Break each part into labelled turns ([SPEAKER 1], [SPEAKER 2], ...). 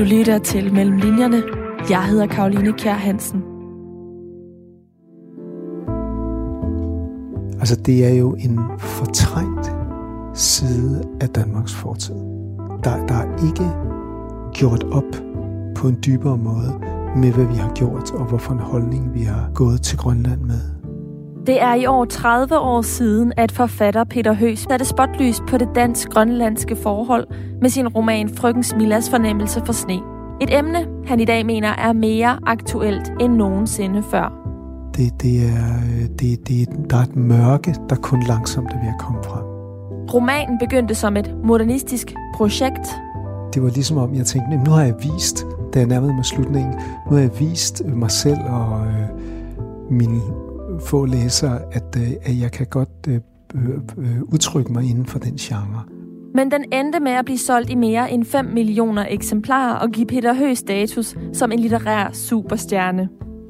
[SPEAKER 1] Du lytter til Mellem Linjerne. Jeg hedder Karoline Kjær Hansen.
[SPEAKER 2] Altså, det er jo en fortrængt side af Danmarks fortid. Der, der er ikke gjort op på en dybere måde med, hvad vi har gjort, og hvorfor en holdning vi har gået til Grønland med.
[SPEAKER 1] Det er i år 30 år siden, at forfatter Peter Høs satte spotlys på det dansk-grønlandske forhold med sin roman Frøken Smillas fornemmelse for sne. Et emne, han i dag mener er mere aktuelt end nogensinde før.
[SPEAKER 2] Det, det er, det, det, der er et mørke, der kun langsomt er ved at komme frem.
[SPEAKER 1] Romanen begyndte som et modernistisk projekt.
[SPEAKER 2] Det var ligesom om, jeg tænkte, nu har jeg vist, da jeg nærmede mig slutningen, nu har jeg vist mig selv og øh, mine få læsere, at, øh, at jeg kan godt øh, øh, udtrykke mig inden for den genre.
[SPEAKER 1] Men den endte med at blive solgt i mere end 5 millioner eksemplarer og give Peter Høgh status som en litterær superstjerne.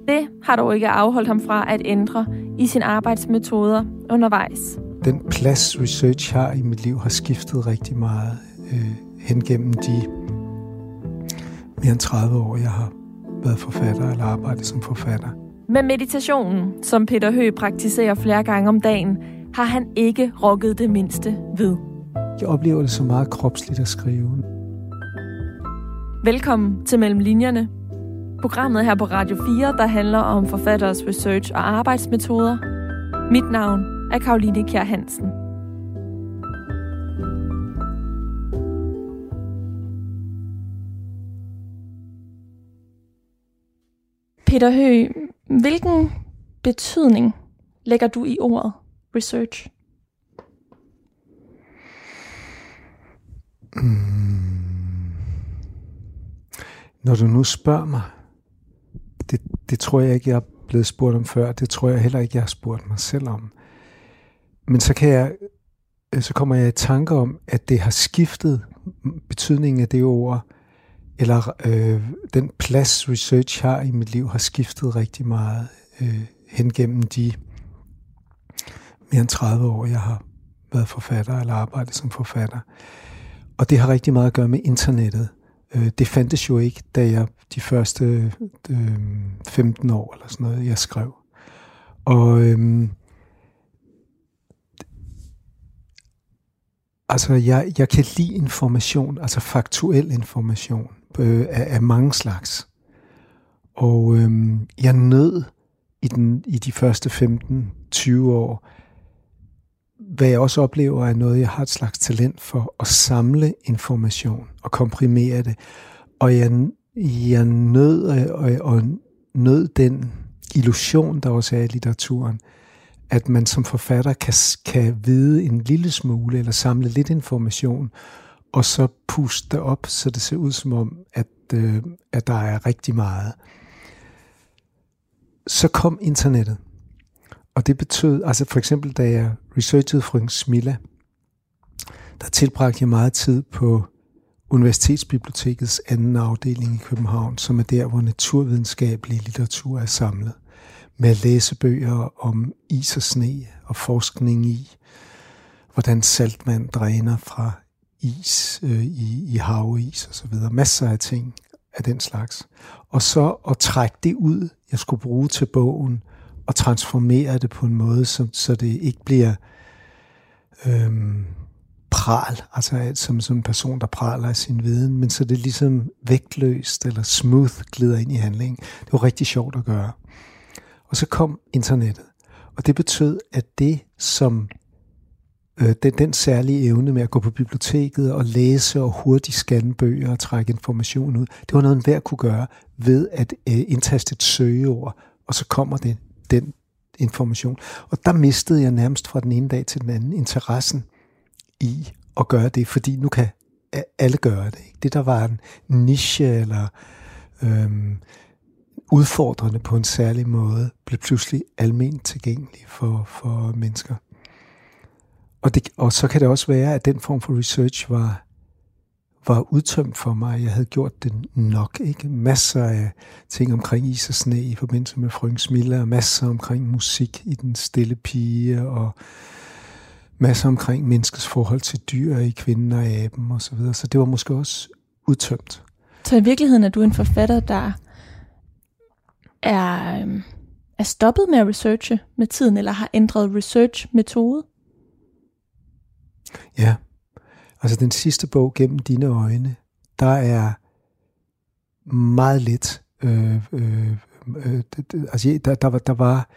[SPEAKER 1] Det har dog ikke afholdt ham fra at ændre i sine arbejdsmetoder undervejs.
[SPEAKER 2] Den plads research har i mit liv har skiftet rigtig meget øh, hen gennem de mere end 30 år, jeg har været forfatter eller arbejdet som forfatter.
[SPEAKER 1] Med meditationen, som Peter Høgh praktiserer flere gange om dagen, har han ikke rokket det mindste ved.
[SPEAKER 2] Jeg oplever det så meget kropsligt at skrive.
[SPEAKER 1] Velkommen til Mellem Linjerne. Programmet her på Radio 4, der handler om forfatteres research og arbejdsmetoder. Mit navn er Karoline Kjær Hansen. Peter Høgh, hvilken betydning lægger du i ordet research?
[SPEAKER 2] Mm. Når du nu spørger mig, det, det tror jeg ikke, jeg er blevet spurgt om før. Det tror jeg heller ikke, jeg har spurgt mig selv om. Men så kan jeg, så kommer jeg i tanke om, at det har skiftet betydningen af det ord, eller øh, den plads research har i mit liv, har skiftet rigtig meget øh, hen gennem de mere end 30 år, jeg har været forfatter eller arbejdet som forfatter. Og det har rigtig meget at gøre med internettet. Øh, det fandtes jo ikke, da jeg de første øh, 15 år eller sådan noget, jeg skrev. Og øh, altså, jeg, jeg kan lide information, altså faktuel information øh, af, af mange slags. Og øh, jeg nød i, den, i de første 15-20 år, hvad jeg også oplever er noget, jeg har et slags talent for, at samle information og komprimere det. Og jeg, jeg nød, og, og nød den illusion, der også er i litteraturen, at man som forfatter kan, kan vide en lille smule, eller samle lidt information, og så puste det op, så det ser ud som om, at, øh, at der er rigtig meget. Så kom internettet. Og det betød, altså for eksempel da jeg researchede frøken Smilla, der tilbragte jeg meget tid på Universitetsbibliotekets anden afdeling i København, som er der, hvor naturvidenskabelig litteratur er samlet, med at læse bøger om is og sne og forskning i, hvordan saltvand dræner fra is øh, i, i havis og så videre. Masser af ting af den slags. Og så at trække det ud, jeg skulle bruge til bogen, og transformere det på en måde, så, så det ikke bliver øhm, pral, altså som, som en person, der praler af sin viden, men så det ligesom vægtløst eller smooth glider ind i handlingen. Det var rigtig sjovt at gøre. Og så kom internettet, og det betød, at det som øh, den, den særlige evne med at gå på biblioteket og læse og hurtigt scanne bøger og trække information ud, det var noget, enhver kunne gøre ved at øh, indtaste et søgeord, og så kommer det den information. Og der mistede jeg nærmest fra den ene dag til den anden interessen i at gøre det, fordi nu kan alle gøre det. Ikke? Det der var en niche eller øhm, udfordrende på en særlig måde, blev pludselig almindeligt tilgængelig for, for mennesker. Og, det, og så kan det også være, at den form for research var var udtømt for mig. Jeg havde gjort det nok. Ikke? Masser af ting omkring is og sne i forbindelse med Frøken Smilla, og masser omkring musik i Den Stille Pige, og masser omkring menneskets forhold til dyr i kvinden og aben osv. Så, videre. så det var måske også udtømt.
[SPEAKER 1] Så i virkeligheden er du en forfatter, der er, øhm, er stoppet med at researche med tiden, eller har ændret research-metode?
[SPEAKER 2] Ja, altså den sidste bog, Gennem dine øjne, der er meget lidt. Øh, øh, øh, altså, der, der, var, der var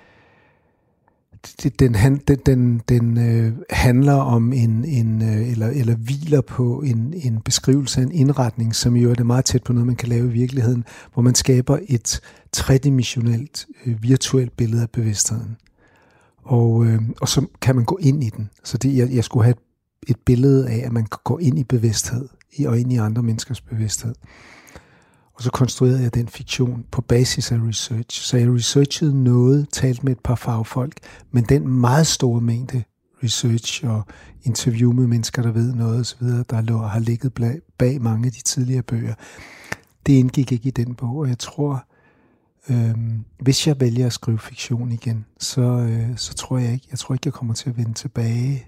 [SPEAKER 2] den, den, den, den øh, handler om en, en øh, eller, eller hviler på en, en beskrivelse af en indretning, som jo er det meget tæt på noget, man kan lave i virkeligheden, hvor man skaber et tredimensionelt øh, virtuelt billede af bevidstheden. Og, øh, og så kan man gå ind i den. Så det, jeg, jeg skulle have et, et billede af, at man kan gå ind i bevidsthed, og ind i andre menneskers bevidsthed. Og så konstruerede jeg den fiktion på basis af research. Så jeg researchede noget, talt med et par fagfolk, men den meget store mængde research og interview med mennesker, der ved noget osv., der lå, har ligget bag mange af de tidligere bøger, det indgik ikke i den bog, og jeg tror, øh, hvis jeg vælger at skrive fiktion igen, så, øh, så tror jeg ikke, jeg tror ikke, jeg kommer til at vende tilbage.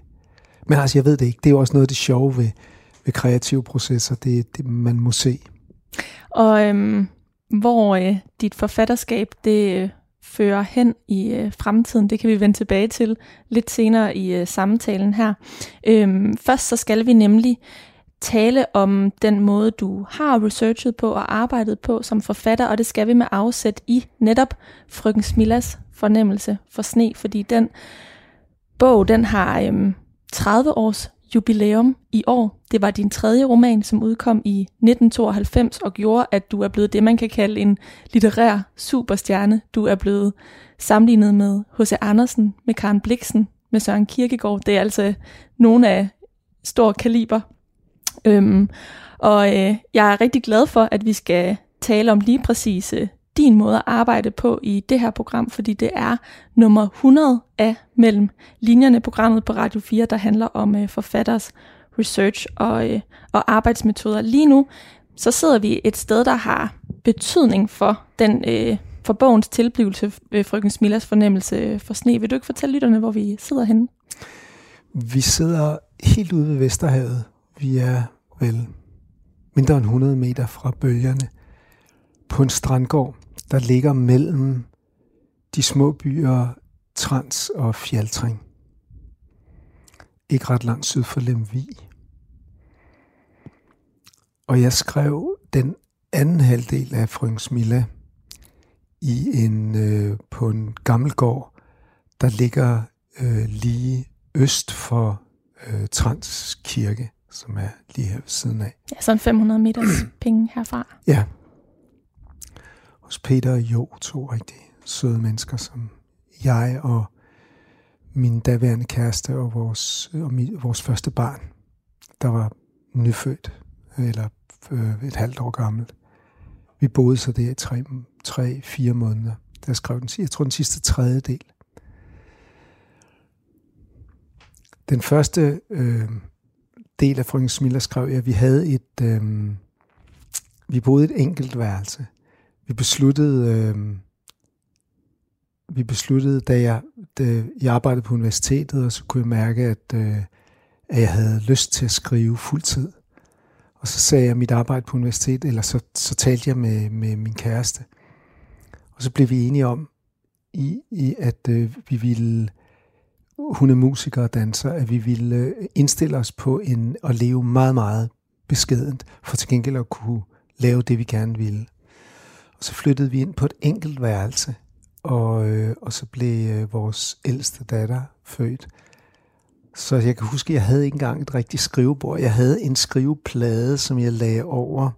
[SPEAKER 2] Men altså, jeg ved det ikke. Det er jo også noget af det sjove ved, ved kreative processer, det, det man må se.
[SPEAKER 1] Og øhm, hvor øh, dit forfatterskab det øh, fører hen i øh, fremtiden, det kan vi vende tilbage til lidt senere i øh, samtalen her. Øhm, først så skal vi nemlig tale om den måde, du har researchet på og arbejdet på som forfatter, og det skal vi med afsæt i netop Frøken Smillas fornemmelse for sne, fordi den bog, den har øhm, 30 års jubilæum i år. Det var din tredje roman, som udkom i 1992 og gjorde, at du er blevet det, man kan kalde en litterær superstjerne. Du er blevet sammenlignet med H.C. Andersen, med Karen Bliksen, med Søren Kierkegaard. Det er altså nogle af stor kaliber. Øhm, og øh, jeg er rigtig glad for, at vi skal tale om lige præcis øh, din måde at arbejde på i det her program, fordi det er nummer 100 af mellem linjerne programmet på Radio 4, der handler om øh, forfatters research og, øh, og arbejdsmetoder. Lige nu så sidder vi et sted, der har betydning for den øh, for bogens tilblivelse, øh, frøken Smillas fornemmelse for sne. Vil du ikke fortælle lytterne, hvor vi sidder henne?
[SPEAKER 2] Vi sidder helt ude ved Vesterhavet. Vi er vel mindre end 100 meter fra bølgerne på en strandgård der ligger mellem de små byer Trans og Fjaltring. Ikke ret langt syd for Lemvi. Og jeg skrev den anden halvdel af Frøens Milla i en, øh, på en gammel gård, der ligger øh, lige øst for øh, Trans Kirke, som er lige her ved siden af.
[SPEAKER 1] Ja, sådan 500 meters penge herfra.
[SPEAKER 2] Ja, hos Peter og Jo, to rigtig søde mennesker, som jeg og min daværende kæreste og vores, og min, vores første barn, der var nyfødt, eller øh, et halvt år gammelt. Vi boede så der i tre, tre fire måneder. Der skrev den, jeg tror den sidste tredjedel. Den første øh, del af Frøken Smiller skrev jeg, at vi havde et, øh, vi boede et enkelt værelse vi besluttede, øh, vi besluttede, da jeg, da jeg arbejdede på universitetet, og så kunne jeg mærke, at, øh, at jeg havde lyst til at skrive fuldtid. Og så sagde jeg mit arbejde på universitetet, eller så, så talte jeg med, med min kæreste. Og så blev vi enige om, i, i at øh, vi ville, hun er musiker og danser, at vi ville øh, indstille os på en, at leve meget, meget beskedent, for til gengæld at kunne lave det, vi gerne ville. Og så flyttede vi ind på et enkelt værelse, og, øh, og så blev øh, vores ældste datter født. Så jeg kan huske, at jeg havde ikke engang et rigtigt skrivebord. Jeg havde en skriveplade, som jeg lagde over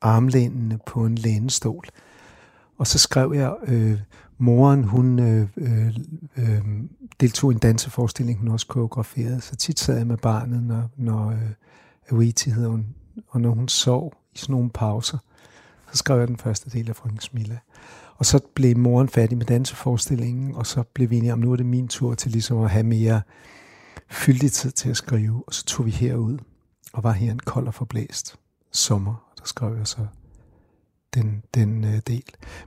[SPEAKER 2] armlænene på en lænestol. Og så skrev jeg, øh, moren hun øh, øh, øh, deltog i en danseforestilling, hun også koreograferede. Så tit sad jeg med barnet, når, når øh, Awiti hedder hun, og når hun sov i sådan nogle pauser. Så skrev jeg den første del af Frøken Smilla. Og så blev moren færdig med danseforestillingen, og så blev vi enige om, nu er det min tur til ligesom at have mere fyldig tid til at skrive. Og så tog vi herud og var her en kold og forblæst sommer, og der skrev jeg så den, den øh, del.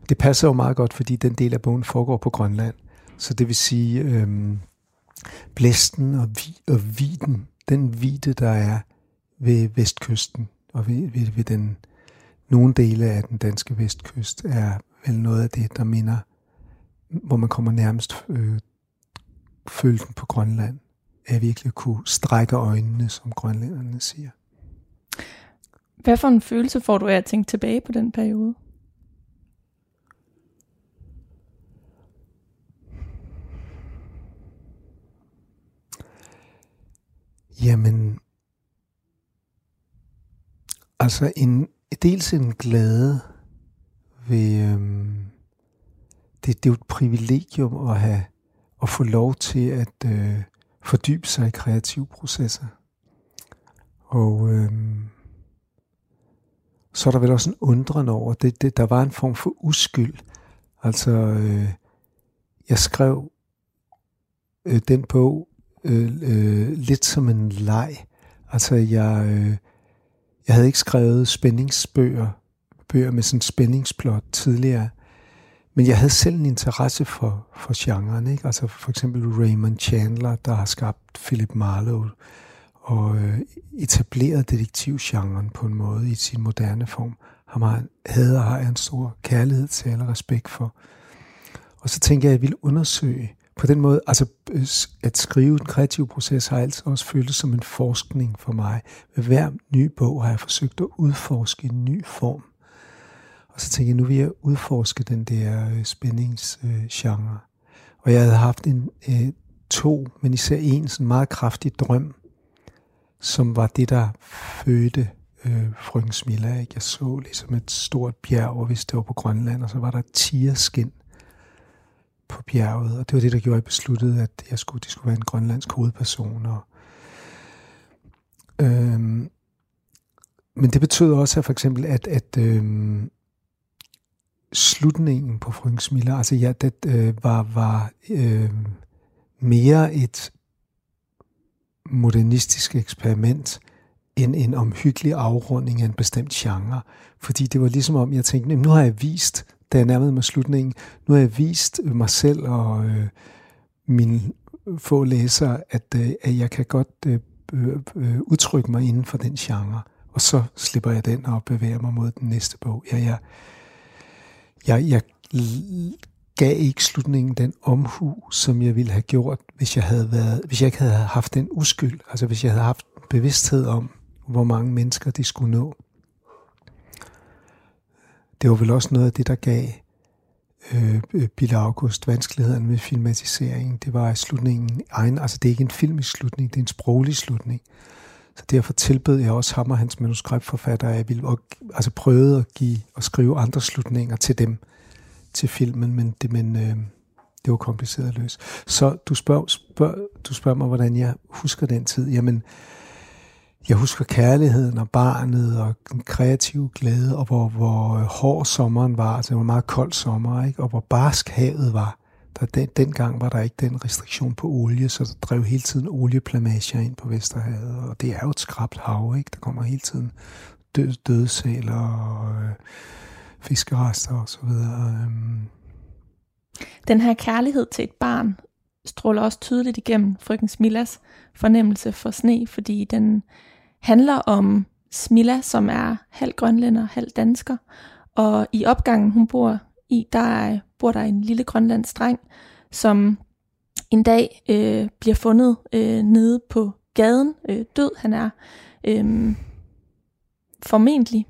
[SPEAKER 2] Det passer jo meget godt, fordi den del af bogen foregår på Grønland. Så det vil sige, øhm, blæsten og, vi, og viden, den vide, der er ved vestkysten og ved, ved, ved den nogle dele af den danske vestkyst er vel noget af det, der minder, hvor man kommer nærmest øh, følelsen på Grønland, at virkelig kunne strække øjnene, som grønlænderne siger.
[SPEAKER 1] Hvad for en følelse får du af at tænke tilbage på den periode?
[SPEAKER 2] Jamen, altså en, dels en glæde ved, øhm, det, det er jo et privilegium at have, at få lov til at øh, fordybe sig i kreative processer. Og øhm, så er der vel også en undren over, det, det, der var en form for uskyld. Altså, øh, jeg skrev øh, den bog øh, øh, lidt som en leg. Altså, jeg, øh, jeg havde ikke skrevet spændingsbøger, bøger med sådan spændingsplot tidligere, men jeg havde selv en interesse for, for genren. Ikke? Altså for eksempel Raymond Chandler, der har skabt Philip Marlowe og øh, etableret detektivgenren på en måde i sin moderne form. Ham har, havde og har jeg en stor kærlighed til eller respekt for. Og så tænkte jeg, at jeg ville undersøge, på den måde, altså at skrive den kreative proces har altid også føltes som en forskning for mig. Ved hver ny bog har jeg forsøgt at udforske en ny form. Og så tænkte jeg, nu vil jeg udforske den der øh, spændingsgenre. Øh, og jeg havde haft en øh, to, men især en sådan meget kraftig drøm, som var det, der fødte øh, frøken Smilla. Ikke? Jeg så ligesom et stort bjerg, og hvis det var på Grønland, og så var der et på bjerget, og det var det, der gjorde, at jeg besluttede, at jeg skulle, det skulle være en grønlandsk hovedperson. Og, øhm, men det betød også, at for eksempel, at, at øhm, slutningen på Frøens Miller, altså ja, det øh, var, var øh, mere et modernistisk eksperiment, end en omhyggelig afrunding af en bestemt genre. Fordi det var ligesom om, jeg tænkte, nu har jeg vist da jeg nærmede mig slutningen. Nu har jeg vist mig selv og øh, mine få læsere, at, øh, at jeg kan godt øh, øh, øh udtrykke mig inden for den genre. Og så slipper jeg den og bevæger mig mod den næste bog. Jeg, jeg, jeg, jeg gav ikke slutningen den omhu, som jeg ville have gjort, hvis jeg havde været, hvis jeg ikke havde haft den uskyld, altså hvis jeg havde haft bevidsthed om, hvor mange mennesker de skulle nå det var vel også noget af det, der gav øh, øh Bill August vanskelighederne med filmatiseringen. Det var i slutningen egen, altså det er ikke en filmisk slutning, det er en sproglig slutning. Så derfor tilbød jeg også ham og hans manuskriptforfatter, at jeg ville altså prøve at give og skrive andre slutninger til dem, til filmen, men det, men, øh, det var kompliceret at løse. Så du spørger, spørg, du spørger mig, hvordan jeg husker den tid. Jamen, øh, jeg husker kærligheden og barnet og den kreative glæde, og hvor, hvor øh, hård sommeren var, altså det var en meget kold sommer, ikke? og hvor barsk havet var. Der, den, dengang var der ikke den restriktion på olie, så der drev hele tiden olieplamager ind på Vesterhavet, og det er jo et skrabt hav, ikke? der kommer hele tiden død, døde og øh, fiskerester og så videre. Øhm.
[SPEAKER 1] Den her kærlighed til et barn stråler også tydeligt igennem frøken Smillas fornemmelse for sne, fordi den handler om Smilla, som er halv grønlænder, halv dansker. Og i opgangen, hun bor i, der bor der en lille grønlandsk dreng, som en dag øh, bliver fundet øh, nede på gaden, øh, død. Han er øh, formentlig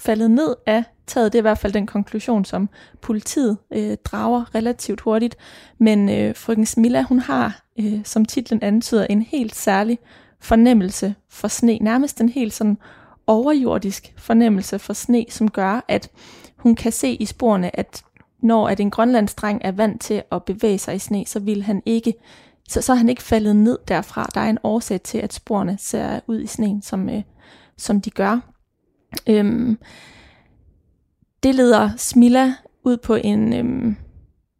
[SPEAKER 1] faldet ned af taget. Det er i hvert fald den konklusion, som politiet øh, drager relativt hurtigt. Men øh, frøken Smilla, hun har, øh, som titlen antyder, en helt særlig fornemmelse for sne, nærmest en helt sådan overjordisk fornemmelse for sne, som gør, at hun kan se i sporene, at når at en grønlandsdreng er vant til at bevæge sig i sne, så vil han ikke, så, så er han ikke faldet ned derfra. Der er en årsag til, at sporene ser ud i sneen, som, øh, som de gør. Øhm, det leder Smilla ud på en, øhm,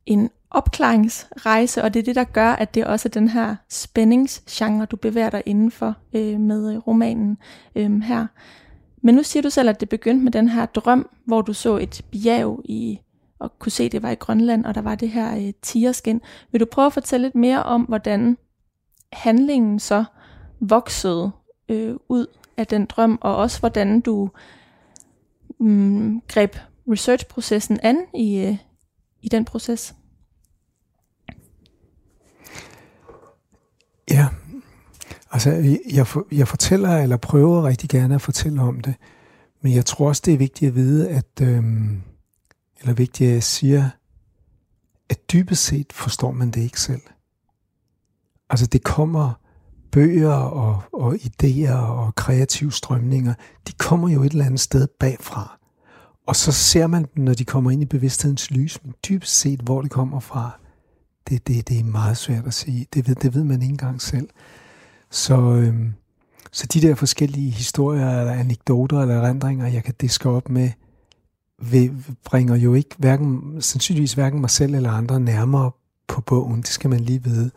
[SPEAKER 1] en opklaringsrejse, og det er det, der gør, at det også er den her spændingsgenre, du bevæger dig indenfor øh, med øh, romanen øh, her. Men nu siger du selv, at det begyndte med den her drøm, hvor du så et bjerg i og kunne se, at det var i Grønland, og der var det her øh, tigerskin. Vil du prøve at fortælle lidt mere om, hvordan handlingen så voksede øh, ud af den drøm, og også hvordan du mm, greb researchprocessen an i, øh, i den proces?
[SPEAKER 2] Ja, altså jeg, jeg fortæller, eller prøver rigtig gerne at fortælle om det, men jeg tror også, det er vigtigt at vide, at, øhm, eller vigtigt, at jeg siger, at dybest set forstår man det ikke selv. Altså det kommer, bøger og, og idéer og kreative strømninger, de kommer jo et eller andet sted bagfra. Og så ser man dem, når de kommer ind i bevidsthedens lys, men dybest set, hvor det kommer fra, det, det, det er meget svært at sige. Det ved, det ved man ikke engang selv. Så, øhm, så de der forskellige historier, eller anekdoter, eller erindringer, jeg kan diske op med, vil, bringer jo ikke hverken, sandsynligvis hverken mig selv eller andre nærmere på bogen. Det skal man lige vide.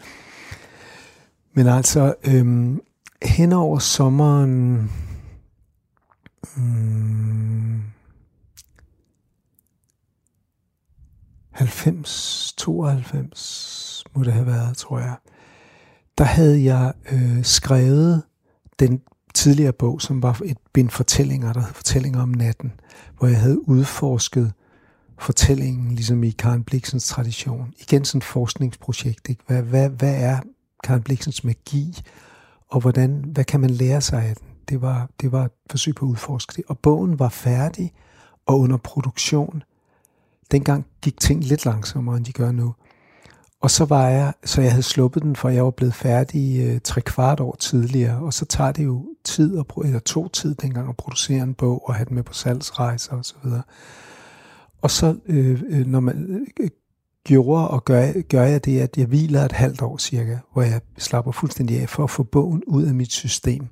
[SPEAKER 2] Men altså, øhm, hen over sommeren... Mm, 90, 92 må det have været, tror jeg. Der havde jeg øh, skrevet den tidligere bog, som var et bind fortællinger, der hed Fortællinger om natten, hvor jeg havde udforsket fortællingen, ligesom i Karen Bliksens tradition. Igen sådan et forskningsprojekt. Ikke? Hvad, hvad, hvad er Karen Bliksens magi, og hvordan, hvad kan man lære sig af den? Det var, det var et forsøg på at udforske det. Og bogen var færdig og under produktion. Dengang gik ting lidt langsommere, end de gør nu. Og så var jeg, så jeg havde sluppet den, for jeg var blevet færdig øh, tre kvart år tidligere, og så tager det jo tid, at, eller to tid dengang at producere en bog og have den med på salgsrejser og så videre. Og så, øh, øh når man øh, gjorde og gør, gør jeg det, at jeg hviler et halvt år cirka, hvor jeg slapper fuldstændig af for at få bogen ud af mit system.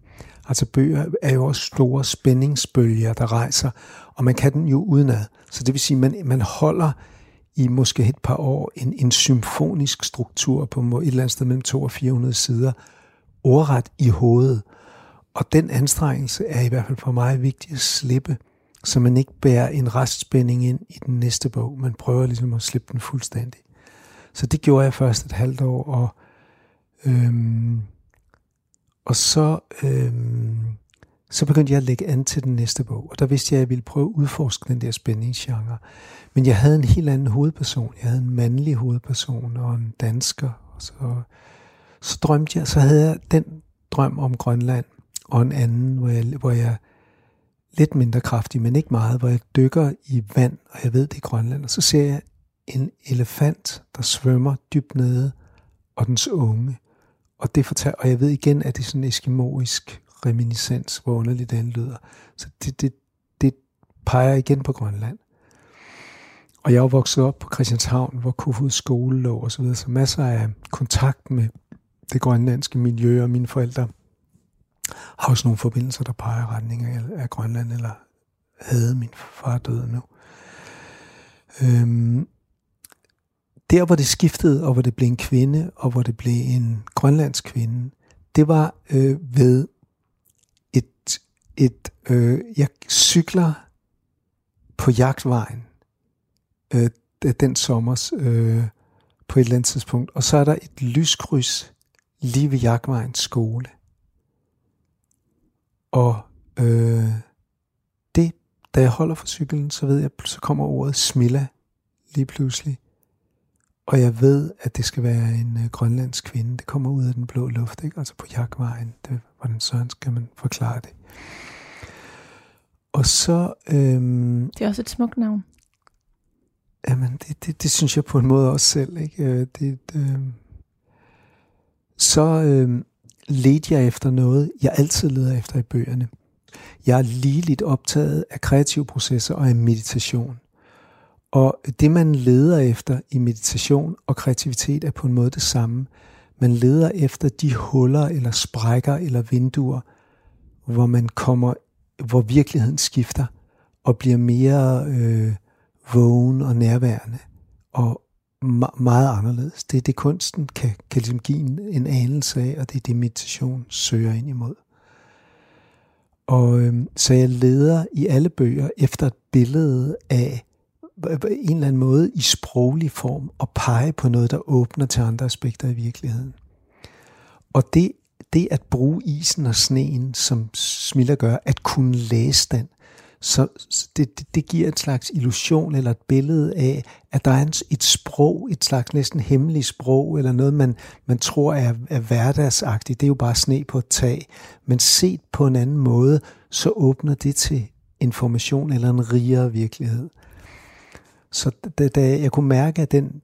[SPEAKER 2] Altså bøger er jo også store spændingsbølger, der rejser, og man kan den jo udenad. Så det vil sige, at man, man holder i måske et par år en, en symfonisk struktur på et eller andet sted mellem 200 og 400 sider, ordret i hovedet. Og den anstrengelse er i hvert fald for mig vigtig at slippe, så man ikke bærer en restspænding ind i den næste bog. Man prøver ligesom at slippe den fuldstændig. Så det gjorde jeg først et halvt år, og, øhm, og så, øhm, så begyndte jeg at lægge an til den næste bog, og der vidste jeg, at jeg ville prøve at udforske den der spændingsgenre. Men jeg havde en helt anden hovedperson. Jeg havde en mandlig hovedperson og en dansker. Og så, så drømte jeg, så havde jeg den drøm om Grønland, og en anden, hvor jeg, hvor jeg lidt mindre kraftig, men ikke meget, hvor jeg dykker i vand, og jeg ved, det er Grønland, og så ser jeg en elefant, der svømmer dybt nede, og dens unge. Og, det fortæller, og jeg ved igen, at det er sådan en eskimoisk reminiscens, hvor underligt den lyder. Så det, det, det peger igen på Grønland. Og jeg er vokset op på Christianshavn, hvor Kofods skole lå og så videre, så masser af kontakt med det grønlandske miljø, og mine forældre har også nogle forbindelser, der peger retning af, af Grønland, eller havde min far død nu. Øhm, der, hvor det skiftede, og hvor det blev en kvinde, og hvor det blev en grønlandsk kvinde, det var øh, ved et, øh, jeg cykler på jagtvejen øh, den sommer øh, på et eller andet tidspunkt, og så er der et lyskryds lige ved jagtvejens skole. Og øh, det, da jeg holder for cyklen, så ved jeg, så kommer ordet smilla lige pludselig. Og jeg ved, at det skal være en øh, grønlandsk kvinde. Det kommer ud af den blå luft, ikke? altså på jagtvejen. Det, hvordan sådan skal man forklare det? Og så... Øhm,
[SPEAKER 1] det er også et smukt navn.
[SPEAKER 2] Jamen, det, det, det synes jeg på en måde også selv. Ikke? Øh, det, det, så øh, ledte jeg efter noget, jeg altid leder efter i bøgerne. Jeg er ligeligt optaget af kreative processer og af meditation. Og det, man leder efter i meditation og kreativitet, er på en måde det samme. Man leder efter de huller eller sprækker eller vinduer, hvor man kommer, hvor virkeligheden skifter og bliver mere øh, vågen og nærværende og meget anderledes. Det er det, kunsten kan, kan ligesom give en, en anelse af, og det er det, meditation søger ind imod. Og øh, så jeg leder i alle bøger efter et billede af en eller anden måde i sproglig form og pege på noget, der åbner til andre aspekter i virkeligheden. Og det, det at bruge isen og sneen, som Smiller gør, at kunne læse den, så det, det, det giver en slags illusion eller et billede af, at der er et sprog, et slags næsten hemmeligt sprog, eller noget, man, man tror er, er hverdagsagtigt. Det er jo bare sne på et tag. Men set på en anden måde, så åbner det til information eller en rigere virkelighed. Så da, da jeg kunne mærke, at den,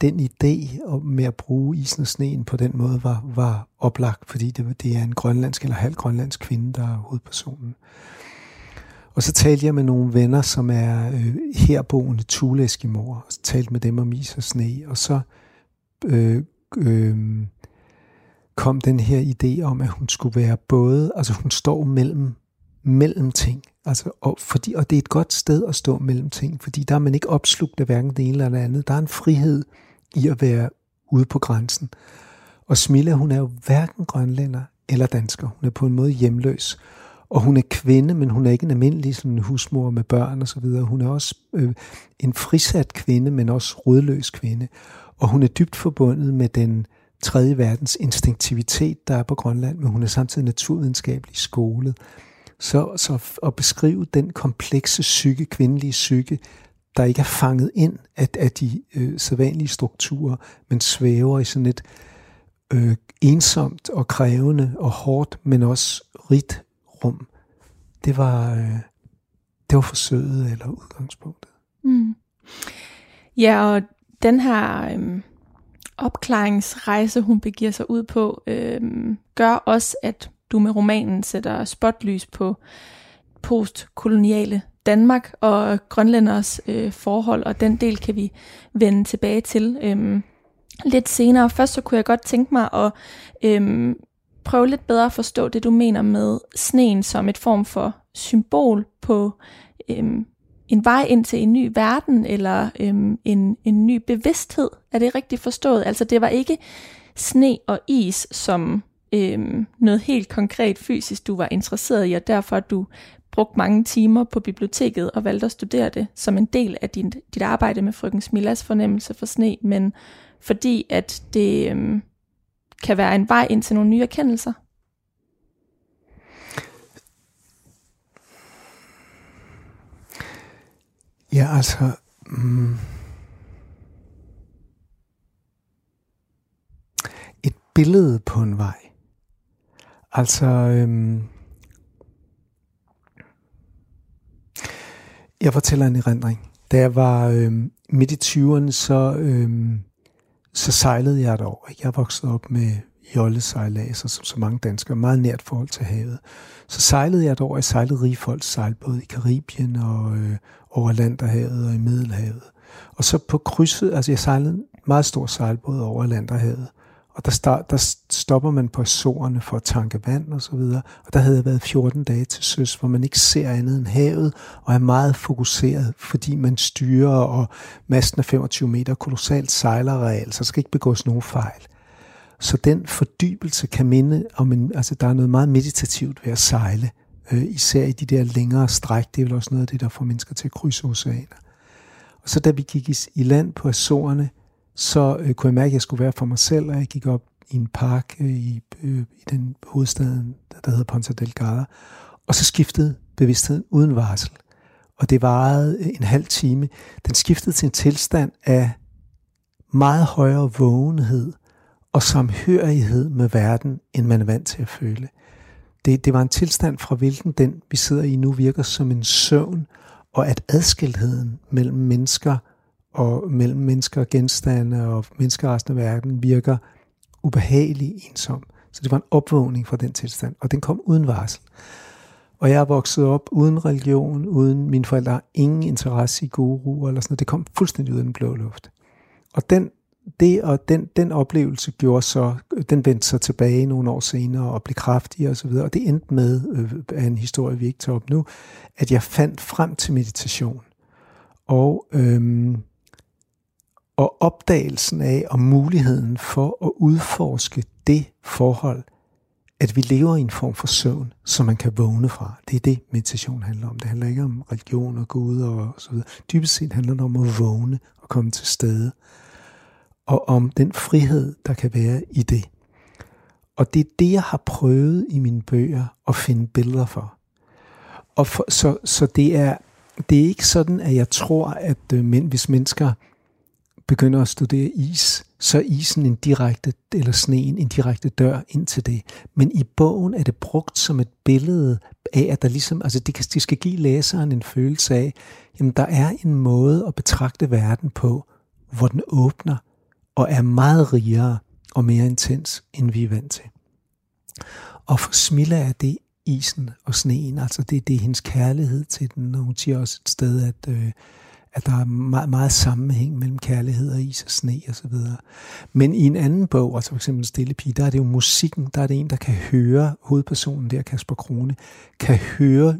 [SPEAKER 2] den idé med at bruge isen og sneen på den måde var, var oplagt, fordi det, det er en grønlandsk eller halv grønlandsk kvinde, der er hovedpersonen. Og så talte jeg med nogle venner, som er øh, herboende Thule-eskimoer, og så talte med dem om is og sne, og så øh, øh, kom den her idé om, at hun skulle være både, altså hun står mellem, mellem ting, altså, og, fordi, og det er et godt sted at stå mellem ting, fordi der er man ikke opslugt af hverken det ene eller det andet. Der er en frihed i at være ude på grænsen. Og Smilla, hun er jo hverken grønlænder eller dansker. Hun er på en måde hjemløs. Og hun er kvinde, men hun er ikke en almindelig sådan husmor med børn og så videre. Hun er også øh, en frisat kvinde, men også rødløs kvinde. Og hun er dybt forbundet med den tredje verdens instinktivitet, der er på Grønland, men hun er samtidig naturvidenskabelig skolet. Så, så at beskrive den komplekse psyke, kvindelige psyke, der ikke er fanget ind af, af de øh, sædvanlige strukturer, men svæver i sådan et øh, ensomt og krævende og hårdt, men også rigt rum. Det var, øh, det var forsøget eller udgangspunktet. Mm.
[SPEAKER 1] Ja, og den her øh, opklaringsrejse, hun begiver sig ud på, øh, gør også, at du med romanen sætter spotlys på postkoloniale Danmark og grønlænders øh, forhold, og den del kan vi vende tilbage til øh, lidt senere. Først så kunne jeg godt tænke mig at øh, prøve lidt bedre at forstå det, du mener med sneen som et form for symbol på øhm, en vej ind til en ny verden, eller øhm, en, en ny bevidsthed. Er det rigtigt forstået? Altså det var ikke sne og is som øhm, noget helt konkret fysisk, du var interesseret i, og derfor du brugt mange timer på biblioteket og valgte at studere det som en del af din, dit arbejde med frøken Smillas fornemmelse for sne, men fordi at det, øhm, kan være en vej ind til nogle nye erkendelser?
[SPEAKER 2] Ja, altså... Mm, et billede på en vej. Altså... Øhm, jeg fortæller en erindring. Da jeg var øh, midt i 20'erne, så øh, så sejlede jeg et år. Jeg voksede op med jollesejladser, som så mange danskere, meget nært forhold til havet. Så sejlede jeg et år, jeg sejlede Rigfolds sejlbåd i Karibien og øh, over Landerhavet og i Middelhavet. Og så på krydset, altså jeg sejlede en meget stor sejlbåd over Landerhavet. Og der, start, der stopper man på sårene for at tanke vand og så videre. Og der havde jeg været 14 dage til søs, hvor man ikke ser andet end havet, og er meget fokuseret, fordi man styrer, og masten er 25 meter, kolossalt sejlerareal, så der skal ikke begås nogen fejl. Så den fordybelse kan minde om en, altså der er noget meget meditativt ved at sejle, øh, især i de der længere stræk, det er vel også noget af det, der får mennesker til at krydse oceaner. Og så da vi gik i, i land på Azorerne, så øh, kunne jeg mærke, at jeg skulle være for mig selv, og jeg gik op i en park øh, i, øh, i den hovedstaden, der hedder Ponta Delgada, og så skiftede bevidstheden uden varsel. Og det varede øh, en halv time. Den skiftede til en tilstand af meget højere vågenhed og samhørighed med verden, end man er vant til at føle. Det, det var en tilstand, fra hvilken den, vi sidder i nu, virker som en søvn, og at adskiltheden mellem mennesker – og mellem mennesker og genstande og mennesker og resten af verden virker ubehagelig ensom. Så det var en opvågning fra den tilstand, og den kom uden varsel. Og jeg er vokset op uden religion, uden mine forældre har ingen interesse i guru eller sådan noget. Det kom fuldstændig ud af den blå luft. Og den, det og den, den oplevelse gjorde så, den vendte sig tilbage nogle år senere og blev kraftig og så videre. Og det endte med, øh, af en historie, vi ikke tager op nu, at jeg fandt frem til meditation. Og øhm, og opdagelsen af og muligheden for at udforske det forhold, at vi lever i en form for søvn, som man kan vågne fra. Det er det, meditation handler om. Det handler ikke om religion og Gud og så videre. Dybest set handler det om at vågne og komme til stede. Og om den frihed, der kan være i det. Og det er det, jeg har prøvet i mine bøger at finde billeder for. og for, så, så det er det er ikke sådan, at jeg tror, at øh, men, hvis mennesker begynder at studere is, så er isen en direkte, eller sneen en direkte dør ind til det. Men i bogen er det brugt som et billede af, at der ligesom, altså det, det skal give læseren en følelse af, jamen der er en måde at betragte verden på, hvor den åbner og er meget rigere og mere intens, end vi er vant til. Og for Smilla er det isen og sneen, altså det, det er hendes kærlighed til den, og hun siger også et sted, at, øh, at der er meget, meget sammenhæng mellem kærlighed og is og sne og så videre. Men i en anden bog, altså for eksempel Stille Pige, der er det jo musikken, der er det en, der kan høre, hovedpersonen der, Kasper Krone, kan høre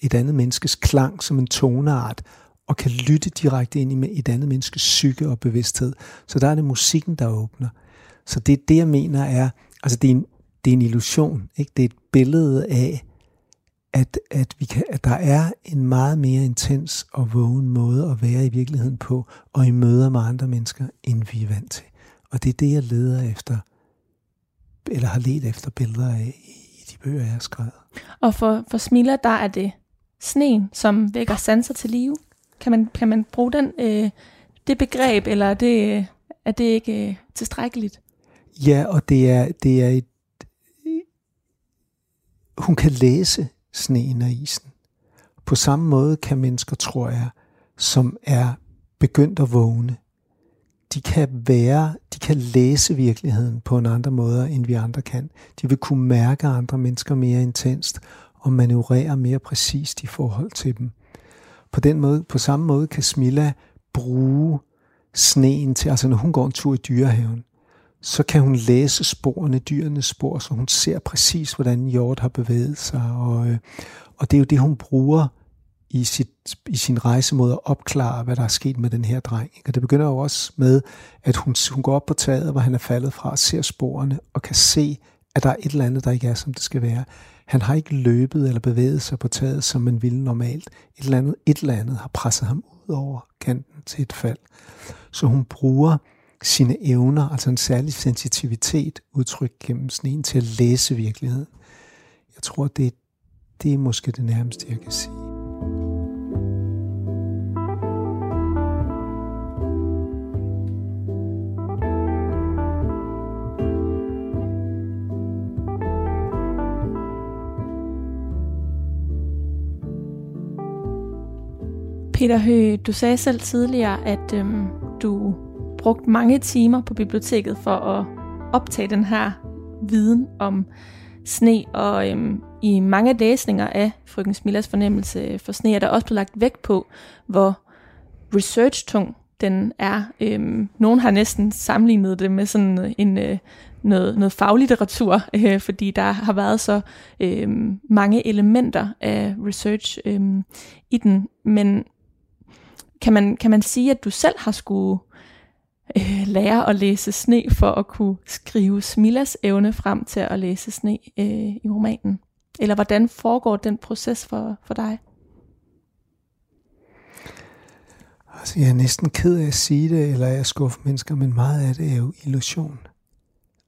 [SPEAKER 2] et andet menneskes klang som en toneart, og kan lytte direkte ind i et andet menneskes psyke og bevidsthed. Så der er det musikken, der åbner. Så det er det, jeg mener er, altså det er en, det er en illusion, ikke? det er et billede af, at, at, vi kan, at der er en meget mere intens og vågen måde at være i virkeligheden på, og i møder med andre mennesker, end vi er vant til. Og det er det, jeg leder efter, eller har let efter billeder af i de bøger, jeg har skrevet.
[SPEAKER 1] Og for, for Smilla, der er det sneen, som vækker sanser til live. Kan man, kan man bruge den, øh, det begreb, eller er det, er det ikke øh, tilstrækkeligt?
[SPEAKER 2] Ja, og det er, det er et... Hun kan læse sneen og isen. På samme måde kan mennesker, tror jeg, som er begyndt at vågne, de kan være, de kan læse virkeligheden på en anden måde, end vi andre kan. De vil kunne mærke andre mennesker mere intenst og manøvrere mere præcist i forhold til dem. På den måde, på samme måde kan Smilla bruge sneen til, altså når hun går en tur i dyrehaven, så kan hun læse sporene, dyrenes spor, så hun ser præcis, hvordan hjort har bevæget sig. Og, øh, og det er jo det, hun bruger i, sit, i sin rejse mod at opklare, hvad der er sket med den her dreng. Og det begynder jo også med, at hun, hun går op på taget, hvor han er faldet fra, og ser sporene, og kan se, at der er et eller andet, der ikke er, som det skal være. Han har ikke løbet eller bevæget sig på taget, som man ville normalt. Et eller andet, et eller andet har presset ham ud over kanten til et fald. Så hun bruger sine evner, altså en særlig sensitivitet, udtrykt gennem sneen til at læse virkeligheden. Jeg tror, det, det er måske det nærmeste, jeg kan sige.
[SPEAKER 1] Peter Høgh, du sagde selv tidligere, at øhm, du brugt mange timer på biblioteket for at optage den her viden om sne, og øhm, i mange læsninger af Frøken Smillas fornemmelse for sne er der også blevet lagt vægt på, hvor research-tung den er. Øhm, nogen har næsten sammenlignet det med sådan øh, en, øh, noget, noget faglitteratur, øh, fordi der har været så øh, mange elementer af research øh, i den. Men kan man, kan man sige, at du selv har skulle øh, lære at læse sne for at kunne skrive Smillas evne frem til at læse sne øh, i romanen? Eller hvordan foregår den proces for, for dig?
[SPEAKER 2] Altså, jeg er næsten ked af at sige det, eller jeg skuffer mennesker, men meget af det er jo illusion.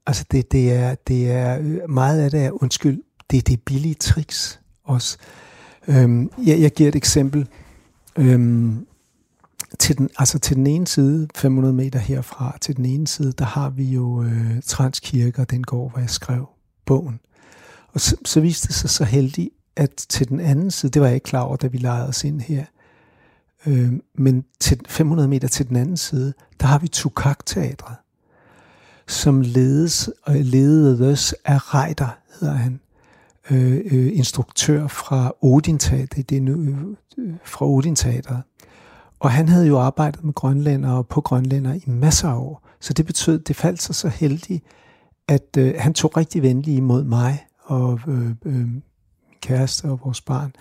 [SPEAKER 2] Altså, det, det, er, det er, øh, meget af det er, undskyld, det er det billige tricks også. Øhm, jeg, jeg giver et eksempel. Øhm, til den, altså til den ene side, 500 meter herfra, til den ene side, der har vi jo øh, Transkirke og den går, hvor jeg skrev bogen. Og så, så viste det sig så heldigt, at til den anden side, det var jeg ikke klar over, da vi lejede os ind her, øh, men til 500 meter til den anden side, der har vi Tukak-teatret, som ledes, øh, og lededes af Reiter, hedder han, øh, øh, instruktør fra Odin Teater, det er nu, øh, øh fra Odin Teatret. Og han havde jo arbejdet med grønlænder og på grønlænder i masser af år. Så det betød, det faldt sig så heldigt, at øh, han tog rigtig venlig imod mig og øh, øh, min kæreste og vores barn.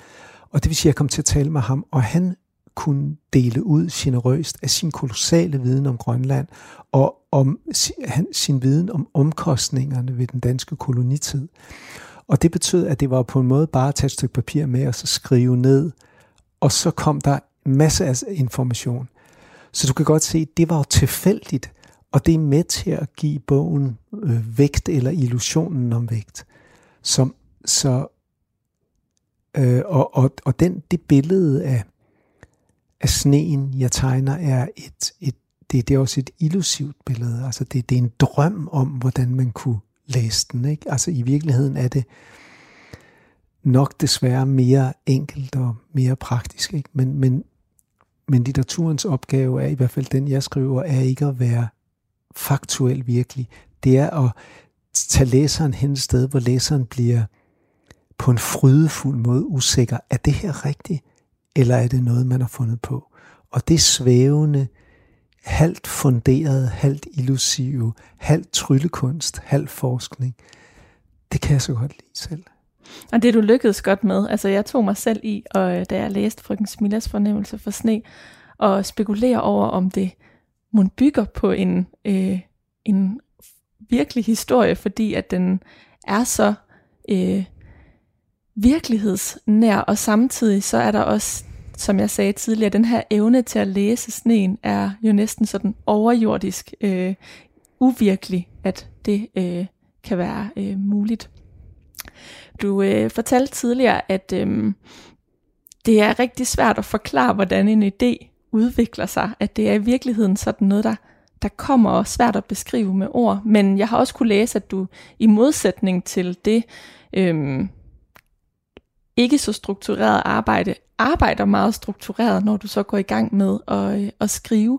[SPEAKER 2] Og det vil sige, at jeg kom til at tale med ham, og han kunne dele ud generøst af sin kolossale viden om Grønland og om sin, sin viden om omkostningerne ved den danske kolonitid. Og det betød, at det var på en måde bare at tage et stykke papir med og så skrive ned, og så kom der masser af information. Så du kan godt se, at det var jo tilfældigt, og det er med til at give bogen øh, vægt eller illusionen om vægt. Som, så Øh, og, og, og den, det billede af, af sneen, jeg tegner, er et, et det, det er også et illusivt billede. Altså det, det er en drøm om, hvordan man kunne læse den. Ikke? Altså i virkeligheden er det nok desværre mere enkelt og mere praktisk. Ikke? Men, men, men litteraturens opgave er, i hvert fald den jeg skriver, er ikke at være faktuel virkelig. Det er at tage læseren hen et sted, hvor læseren bliver på en frydefuld måde usikker. Er det her rigtigt? Eller er det noget, man har fundet på? Og det svævende, halvt funderet, halvt illusive, halvt tryllekunst, halvt forskning, det kan jeg så godt lide selv.
[SPEAKER 1] Og det du lykkedes godt med, altså jeg tog mig selv i, og øh, da jeg læste Frøken Smillas fornemmelse for sne, og spekulerer over, om det mon bygger på en, øh, en virkelig historie, fordi at den er så øh, virkelighedsnær, og samtidig så er der også, som jeg sagde tidligere, den her evne til at læse sneen er jo næsten sådan overjordisk øh, uvirkelig, at det øh, kan være øh, muligt. Du øh, fortalte tidligere, at øh, det er rigtig svært at forklare, hvordan en idé udvikler sig, at det er i virkeligheden sådan noget, der, der kommer og svært at beskrive med ord. Men jeg har også kunne læse, at du i modsætning til det øh, ikke så struktureret arbejde, arbejder meget struktureret, når du så går i gang med at, øh, at skrive.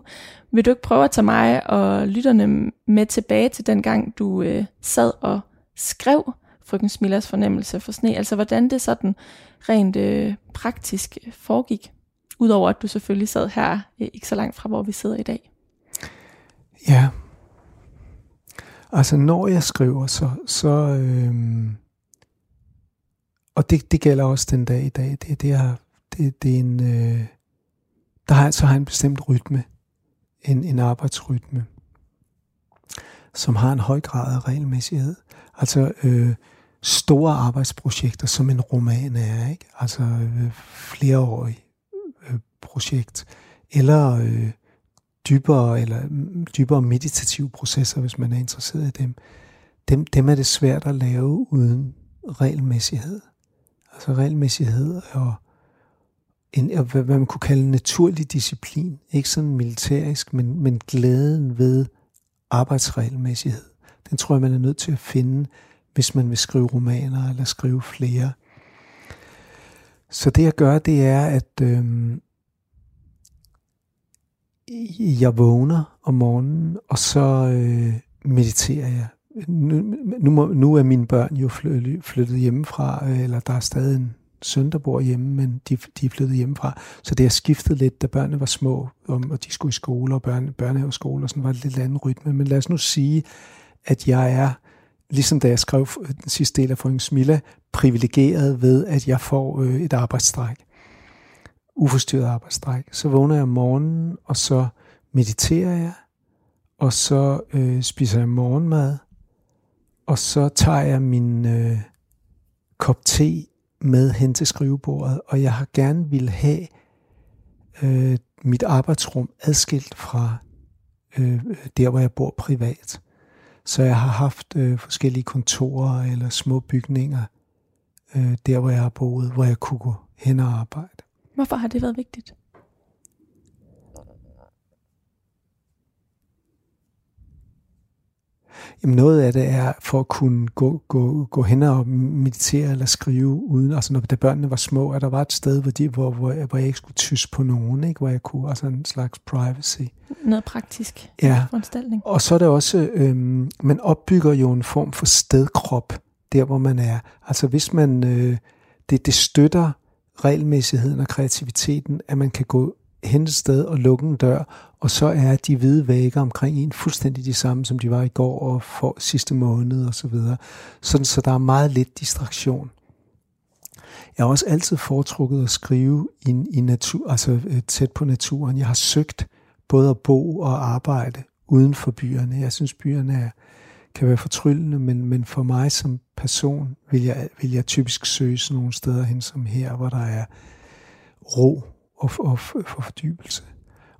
[SPEAKER 1] Vil du ikke prøve at tage mig og lytterne med tilbage til den gang, du øh, sad og skrev frøken Smillas fornemmelse for sne, altså hvordan det sådan rent øh, praktisk foregik, udover at du selvfølgelig sad her øh, ikke så langt fra, hvor vi sidder i dag.
[SPEAKER 2] Ja, altså når jeg skriver, så, så øh, og det, det gælder også den dag i dag, det, det, er, det, det er en, øh, der har, så har en bestemt rytme, en, en arbejdsrytme, som har en høj grad af regelmæssighed. Altså, øh, store arbejdsprojekter, som en roman er, ikke? altså øh, flereårig øh, projekt, eller øh, dybere, eller mm, dybere meditative processer, hvis man er interesseret i dem, dem, dem er det svært at lave uden regelmæssighed. Altså regelmæssighed og en, hvad man kunne kalde en naturlig disciplin. Ikke sådan militærisk, men, men glæden ved arbejdsregelmæssighed. Den tror jeg, man er nødt til at finde hvis man vil skrive romaner eller skrive flere. Så det jeg gør, det er, at øh, jeg vågner om morgenen, og så øh, mediterer jeg. Nu, nu, må, nu er mine børn jo flyttet, hjemmefra, øh, eller der er stadig en søn, der bor hjemme, men de, de er flyttet hjemmefra. Så det har skiftet lidt, da børnene var små, og de skulle i skole, og børne, børnehaveskole, og sådan var det lidt anden rytme. Men lad os nu sige, at jeg er ligesom da jeg skrev den sidste del af Frøken Smilla, privilegeret ved, at jeg får øh, et arbejdsstræk. Uforstyrret arbejdsstræk. Så vågner jeg om morgenen, og så mediterer jeg, og så øh, spiser jeg morgenmad, og så tager jeg min øh, kop te med hen til skrivebordet, og jeg har gerne vil have øh, mit arbejdsrum adskilt fra øh, øh der, hvor jeg bor privat. Så jeg har haft øh, forskellige kontorer eller små bygninger, øh, der hvor jeg har boet, hvor jeg kunne gå hen og arbejde.
[SPEAKER 1] Hvorfor har det været vigtigt?
[SPEAKER 2] Jamen noget af det er for at kunne gå, gå, gå hen og meditere eller skrive uden, altså når da børnene var små, at der var et sted, hvor, de, hvor, hvor, hvor jeg ikke skulle tysse på nogen, ikke? hvor jeg kunne, altså en slags privacy.
[SPEAKER 1] Noget praktisk
[SPEAKER 2] ja. foranstaltning. Og så er det også, øhm, man opbygger jo en form for stedkrop, der hvor man er. Altså hvis man, øh, det, det støtter regelmæssigheden og kreativiteten, at man kan gå hen et sted og lukke en dør, og så er de hvide vægge omkring en fuldstændig de samme, som de var i går og for sidste måned og så videre. Sådan, så der er meget lidt distraktion. Jeg har også altid foretrukket at skrive i, i natur, altså øh, tæt på naturen. Jeg har søgt både at bo og arbejde uden for byerne. Jeg synes, byerne er, kan være fortryllende, men, men for mig som person vil jeg, vil jeg typisk søge sådan nogle steder hen som her, hvor der er ro og, og for fordybelse.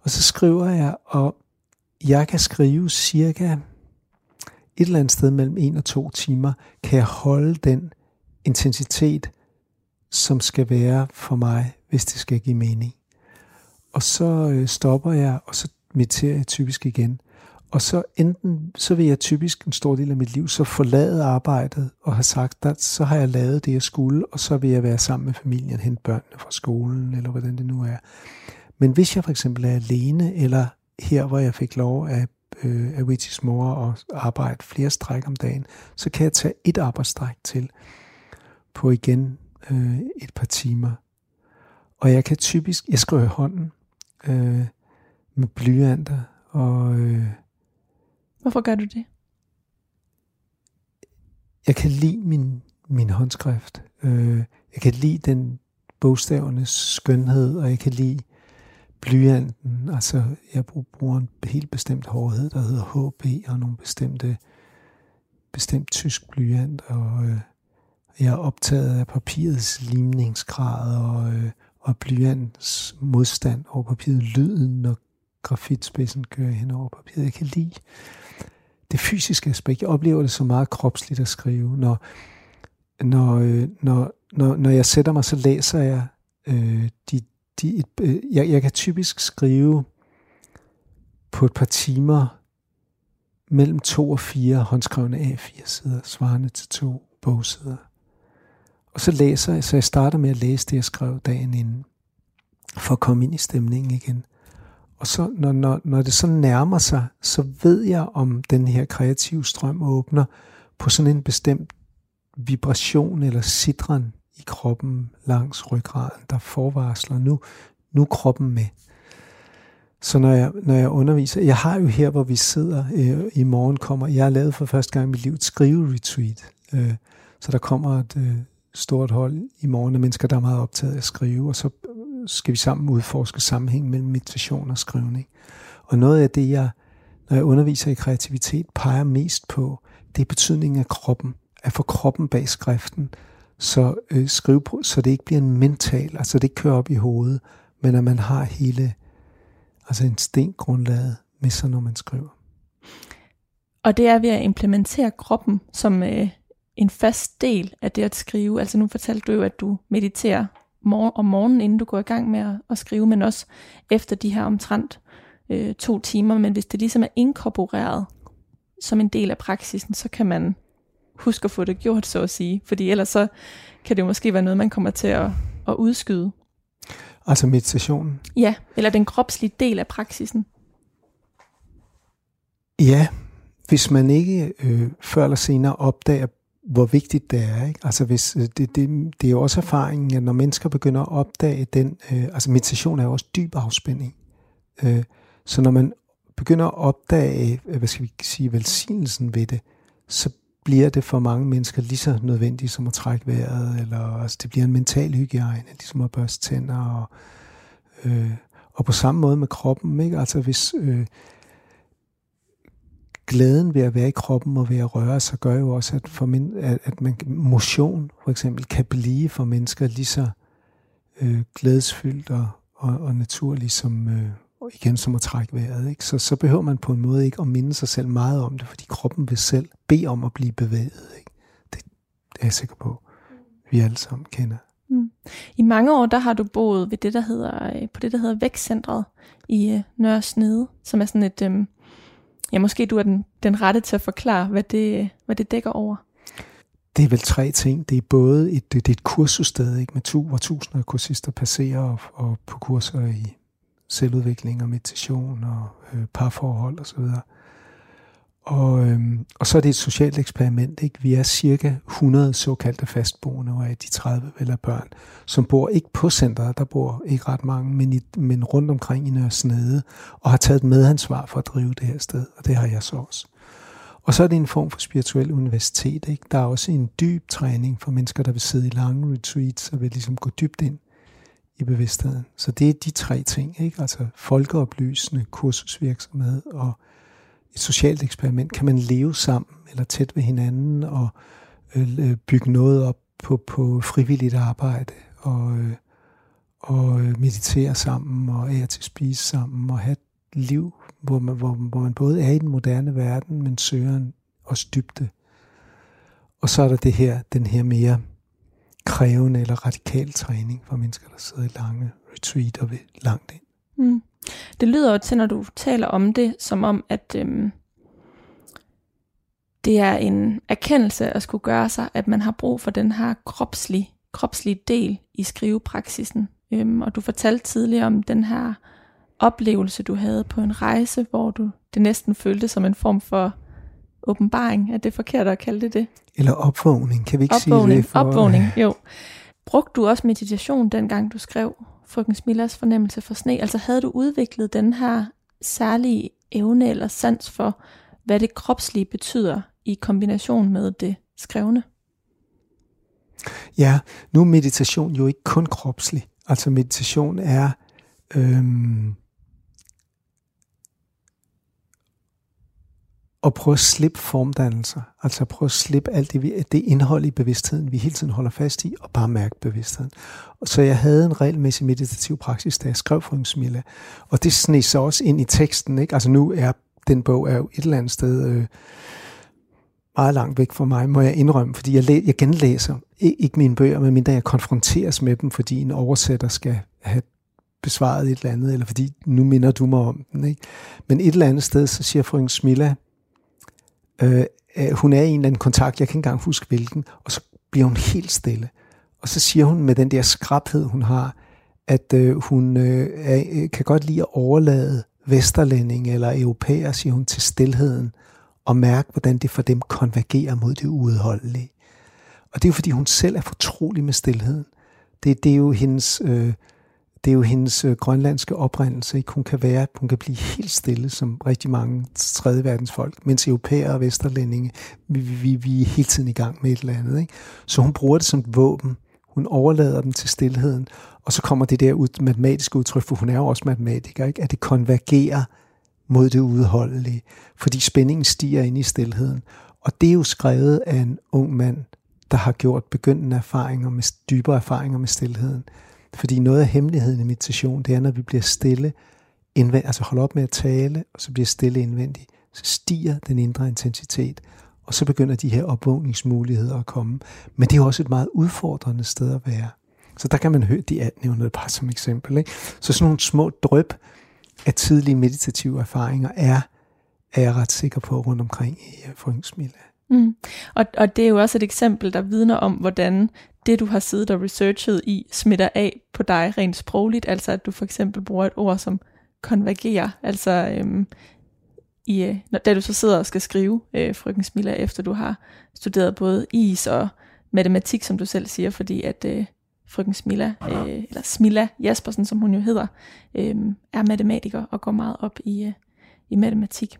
[SPEAKER 2] Og så skriver jeg, og jeg kan skrive cirka et eller andet sted mellem en og to timer, kan jeg holde den intensitet som skal være for mig, hvis det skal give mening. Og så øh, stopper jeg, og så mediterer jeg typisk igen. Og så enten, så vil jeg typisk en stor del af mit liv så forlade arbejdet og have sagt, at så har jeg lavet det, jeg skulle, og så vil jeg være sammen med familien, hente børnene fra skolen, eller hvordan det nu er. Men hvis jeg for eksempel er alene, eller her, hvor jeg fik lov af, øh, af Witch's mor og arbejde flere stræk om dagen, så kan jeg tage et arbejdsstræk til på igen øh, et par timer. Og jeg kan typisk, jeg skriver i hånden øh, med blyanter, og øh,
[SPEAKER 1] Hvorfor gør du det?
[SPEAKER 2] Jeg kan lide min, min håndskrift. Øh, jeg kan lide den bogstavernes skønhed, og jeg kan lide blyanten. Altså, jeg bruger en helt bestemt hårdhed, der hedder HB, og nogle bestemte, bestemt tysk blyant, og øh, jeg er optaget af papirets limningsgrad og, øh, og blyantens modstand over papiret, lyden, når grafitspidsen kører hen over papiret. Jeg kan lide det fysiske aspekt. Jeg oplever det så meget kropsligt at skrive. Når, når, øh, når, når, når jeg sætter mig, så læser jeg øh, de, de, et, øh, jeg, jeg kan typisk skrive på et par timer mellem to og fire håndskrevne A4-sider, svarende til to bogsider. Og så læser jeg, så jeg starter med at læse det, jeg skrev dagen inden, for at komme ind i stemningen igen. Og så når, når, når det så nærmer sig, så ved jeg, om den her kreative strøm åbner på sådan en bestemt vibration eller sidren i kroppen langs ryggraden, der forvarsler, nu, nu kroppen med. Så når jeg, når jeg underviser, jeg har jo her, hvor vi sidder øh, i morgen, kommer, jeg har lavet for første gang i mit liv et skrive-retreat. Øh, så der kommer et øh, stort hold i morgen af mennesker, der er meget optaget af at skrive, og så skal vi sammen udforske sammenhængen mellem meditation og skrivning. Og noget af det, jeg, når jeg underviser i kreativitet, peger mest på, det er betydningen af kroppen. At få kroppen bag skriften, så øh, skrive på, så det ikke bliver en mental, altså det ikke kører op i hovedet, men at man har hele, altså en stengrundlaget med sig, når man skriver.
[SPEAKER 1] Og det er ved at implementere kroppen som øh, en fast del af det at skrive. Altså nu fortalte du jo, at du mediterer mor- om morgenen, inden du går i gang med at, at skrive, men også efter de her omtrent øh, to timer. Men hvis det ligesom er inkorporeret som en del af praksisen, så kan man huske at få det gjort, så at sige. Fordi ellers så kan det måske være noget, man kommer til at, at udskyde.
[SPEAKER 2] Altså meditationen?
[SPEAKER 1] Ja, eller den kropslige del af praksisen.
[SPEAKER 2] Ja, hvis man ikke øh, før eller senere opdager hvor vigtigt det er. Ikke? Altså hvis, øh, det, det, det er jo også erfaringen, at når mennesker begynder at opdage den, øh, altså meditation er jo også dyb afspænding. Øh, så når man begynder at opdage, øh, hvad skal vi sige, velsignelsen ved det, så bliver det for mange mennesker lige så nødvendigt som at trække vejret, eller altså det bliver en mental hygiejne, ligesom at børste tænder, og, øh, og på samme måde med kroppen, ikke? Altså hvis, øh, glæden ved at være i kroppen og ved at røre sig, gør jo også, at, for min, at, at man, motion for eksempel kan blive for mennesker lige så øh, glædesfyldt og, og, og naturligt som, øh, igen som at trække vejret. Ikke? Så, så behøver man på en måde ikke at minde sig selv meget om det, fordi kroppen vil selv bede om at blive bevæget. Ikke? Det, det er jeg sikker på, vi alle sammen kender.
[SPEAKER 1] Mm. I mange år, der har du boet ved det, der hedder, øh, på det, der hedder Vækstcentret i øh, Nørre Snede, som er sådan et, øh, Ja, måske du er den, den rette til at forklare, hvad det, hvad det dækker over.
[SPEAKER 2] Det er vel tre ting. Det er både et, det er et kursussted, ikke, med tu, hvor tusinder af kursister passerer og, og på kurser i selvudvikling og meditation og øh, parforhold osv. Og, og, øhm, og så er det et socialt eksperiment. Ikke? Vi er cirka 100 såkaldte fastboende, og af de 30 vel er børn, som bor ikke på centret, der bor ikke ret mange, men, i, men rundt omkring i Nørresnede, og har taget medansvar for at drive det her sted, og det har jeg så også. Og så er det en form for spirituel universitet. Ikke? Der er også en dyb træning for mennesker, der vil sidde i lange retreats og vil ligesom gå dybt ind i bevidstheden. Så det er de tre ting, ikke? altså folkeoplysende kursusvirksomhed og et socialt eksperiment. Kan man leve sammen eller tæt ved hinanden og øh, øh bygge noget op på, på frivilligt arbejde og, øh, og øh, meditere sammen og ære til spise sammen og have et liv, hvor man, hvor, hvor man både er i den moderne verden, men søger en også dybde. Og så er der det her, den her mere krævende eller radikal træning for mennesker, der sidder i lange retreat og vil langt ind. Mm.
[SPEAKER 1] Det lyder jo til, når du taler om det, som om, at øhm, det er en erkendelse at skulle gøre sig, at man har brug for den her kropslige, kropslige del i skrivepraksisen. Øhm, og du fortalte tidligere om den her oplevelse, du havde på en rejse, hvor du det næsten følte som en form for åbenbaring. Er det forkert at kalde det det?
[SPEAKER 2] Eller opvågning, kan vi ikke
[SPEAKER 1] opvågning,
[SPEAKER 2] sige det?
[SPEAKER 1] For... Opvågning, jo. Brugte du også meditation, dengang du skrev Frøken Smillas fornemmelse for sne? Altså havde du udviklet den her særlige evne eller sans for, hvad det kropslige betyder i kombination med det skrevne?
[SPEAKER 2] Ja, nu er meditation jo ikke kun kropslig. Altså meditation er øhm, at prøve at slippe formdannelser. Altså at prøve at slippe alt det, det indhold i bevidstheden, vi hele tiden holder fast i, og bare mærke bevidstheden. Så jeg havde en regelmæssig meditativ praksis, da jeg skrev Frøken Smilla. Og det sneg sig også ind i teksten. Ikke? Altså nu er den bog er jo et eller andet sted øh, meget langt væk fra mig, må jeg indrømme, fordi jeg, læ- jeg genlæser ikke mine bøger, medmindre jeg konfronteres med dem, fordi en oversætter skal have besvaret et eller andet, eller fordi nu minder du mig om den. Ikke? Men et eller andet sted, så siger frøken Smilla, Øh, øh, hun er i en eller anden kontakt, jeg kan ikke engang huske hvilken, og så bliver hun helt stille. Og så siger hun med den der skrabhed, hun har, at øh, hun øh, er, øh, kan godt lide at overlade vesterlænding eller europæer, siger hun, til stillheden, og mærke, hvordan det for dem konvergerer mod det uudholdelige. Og det er jo, fordi hun selv er fortrolig med stillheden. Det, det er jo hendes, øh, det er jo hendes øh, grønlandske oprindelse. Ikke? Hun kan være, hun kan blive helt stille, som rigtig mange tredje verdens folk, mens europæere og vesterlændinge, vi, vi, vi er hele tiden i gang med et eller andet. Ikke? Så hun bruger det som et våben. Hun overlader dem til stillheden, og så kommer det der ud, matematiske udtryk, for hun er jo også matematiker, ikke? at det konvergerer mod det udholdelige, fordi spændingen stiger ind i stillheden. Og det er jo skrevet af en ung mand, der har gjort begyndende erfaringer med dybere erfaringer med stillheden. Fordi noget af hemmeligheden i meditation, det er, når vi bliver stille, indvendigt, altså holder op med at tale, og så bliver stille indvendigt, så stiger den indre intensitet, og så begynder de her opvågningsmuligheder at komme. Men det er også et meget udfordrende sted at være. Så der kan man høre, de er nævnet bare som eksempel. Ikke? Så sådan nogle små drøb af tidlige meditative erfaringer er, er jeg ret sikker på rundt omkring i øh, uh, Frøngsmilla.
[SPEAKER 1] Mm. Og, og det er jo også et eksempel, der vidner om, hvordan det, du har siddet og researchet i, smitter af på dig rent sprogligt. Altså at du for eksempel bruger et ord som konvergerer. Altså øhm, i, øh, når, da du så sidder og skal skrive øh, Frøken Smilla, efter du har studeret både is og matematik, som du selv siger, fordi at øh, frøken Smilla, øh, eller Smilla Jaspersen, som hun jo hedder, øh, er matematiker og går meget op i, øh, i matematik.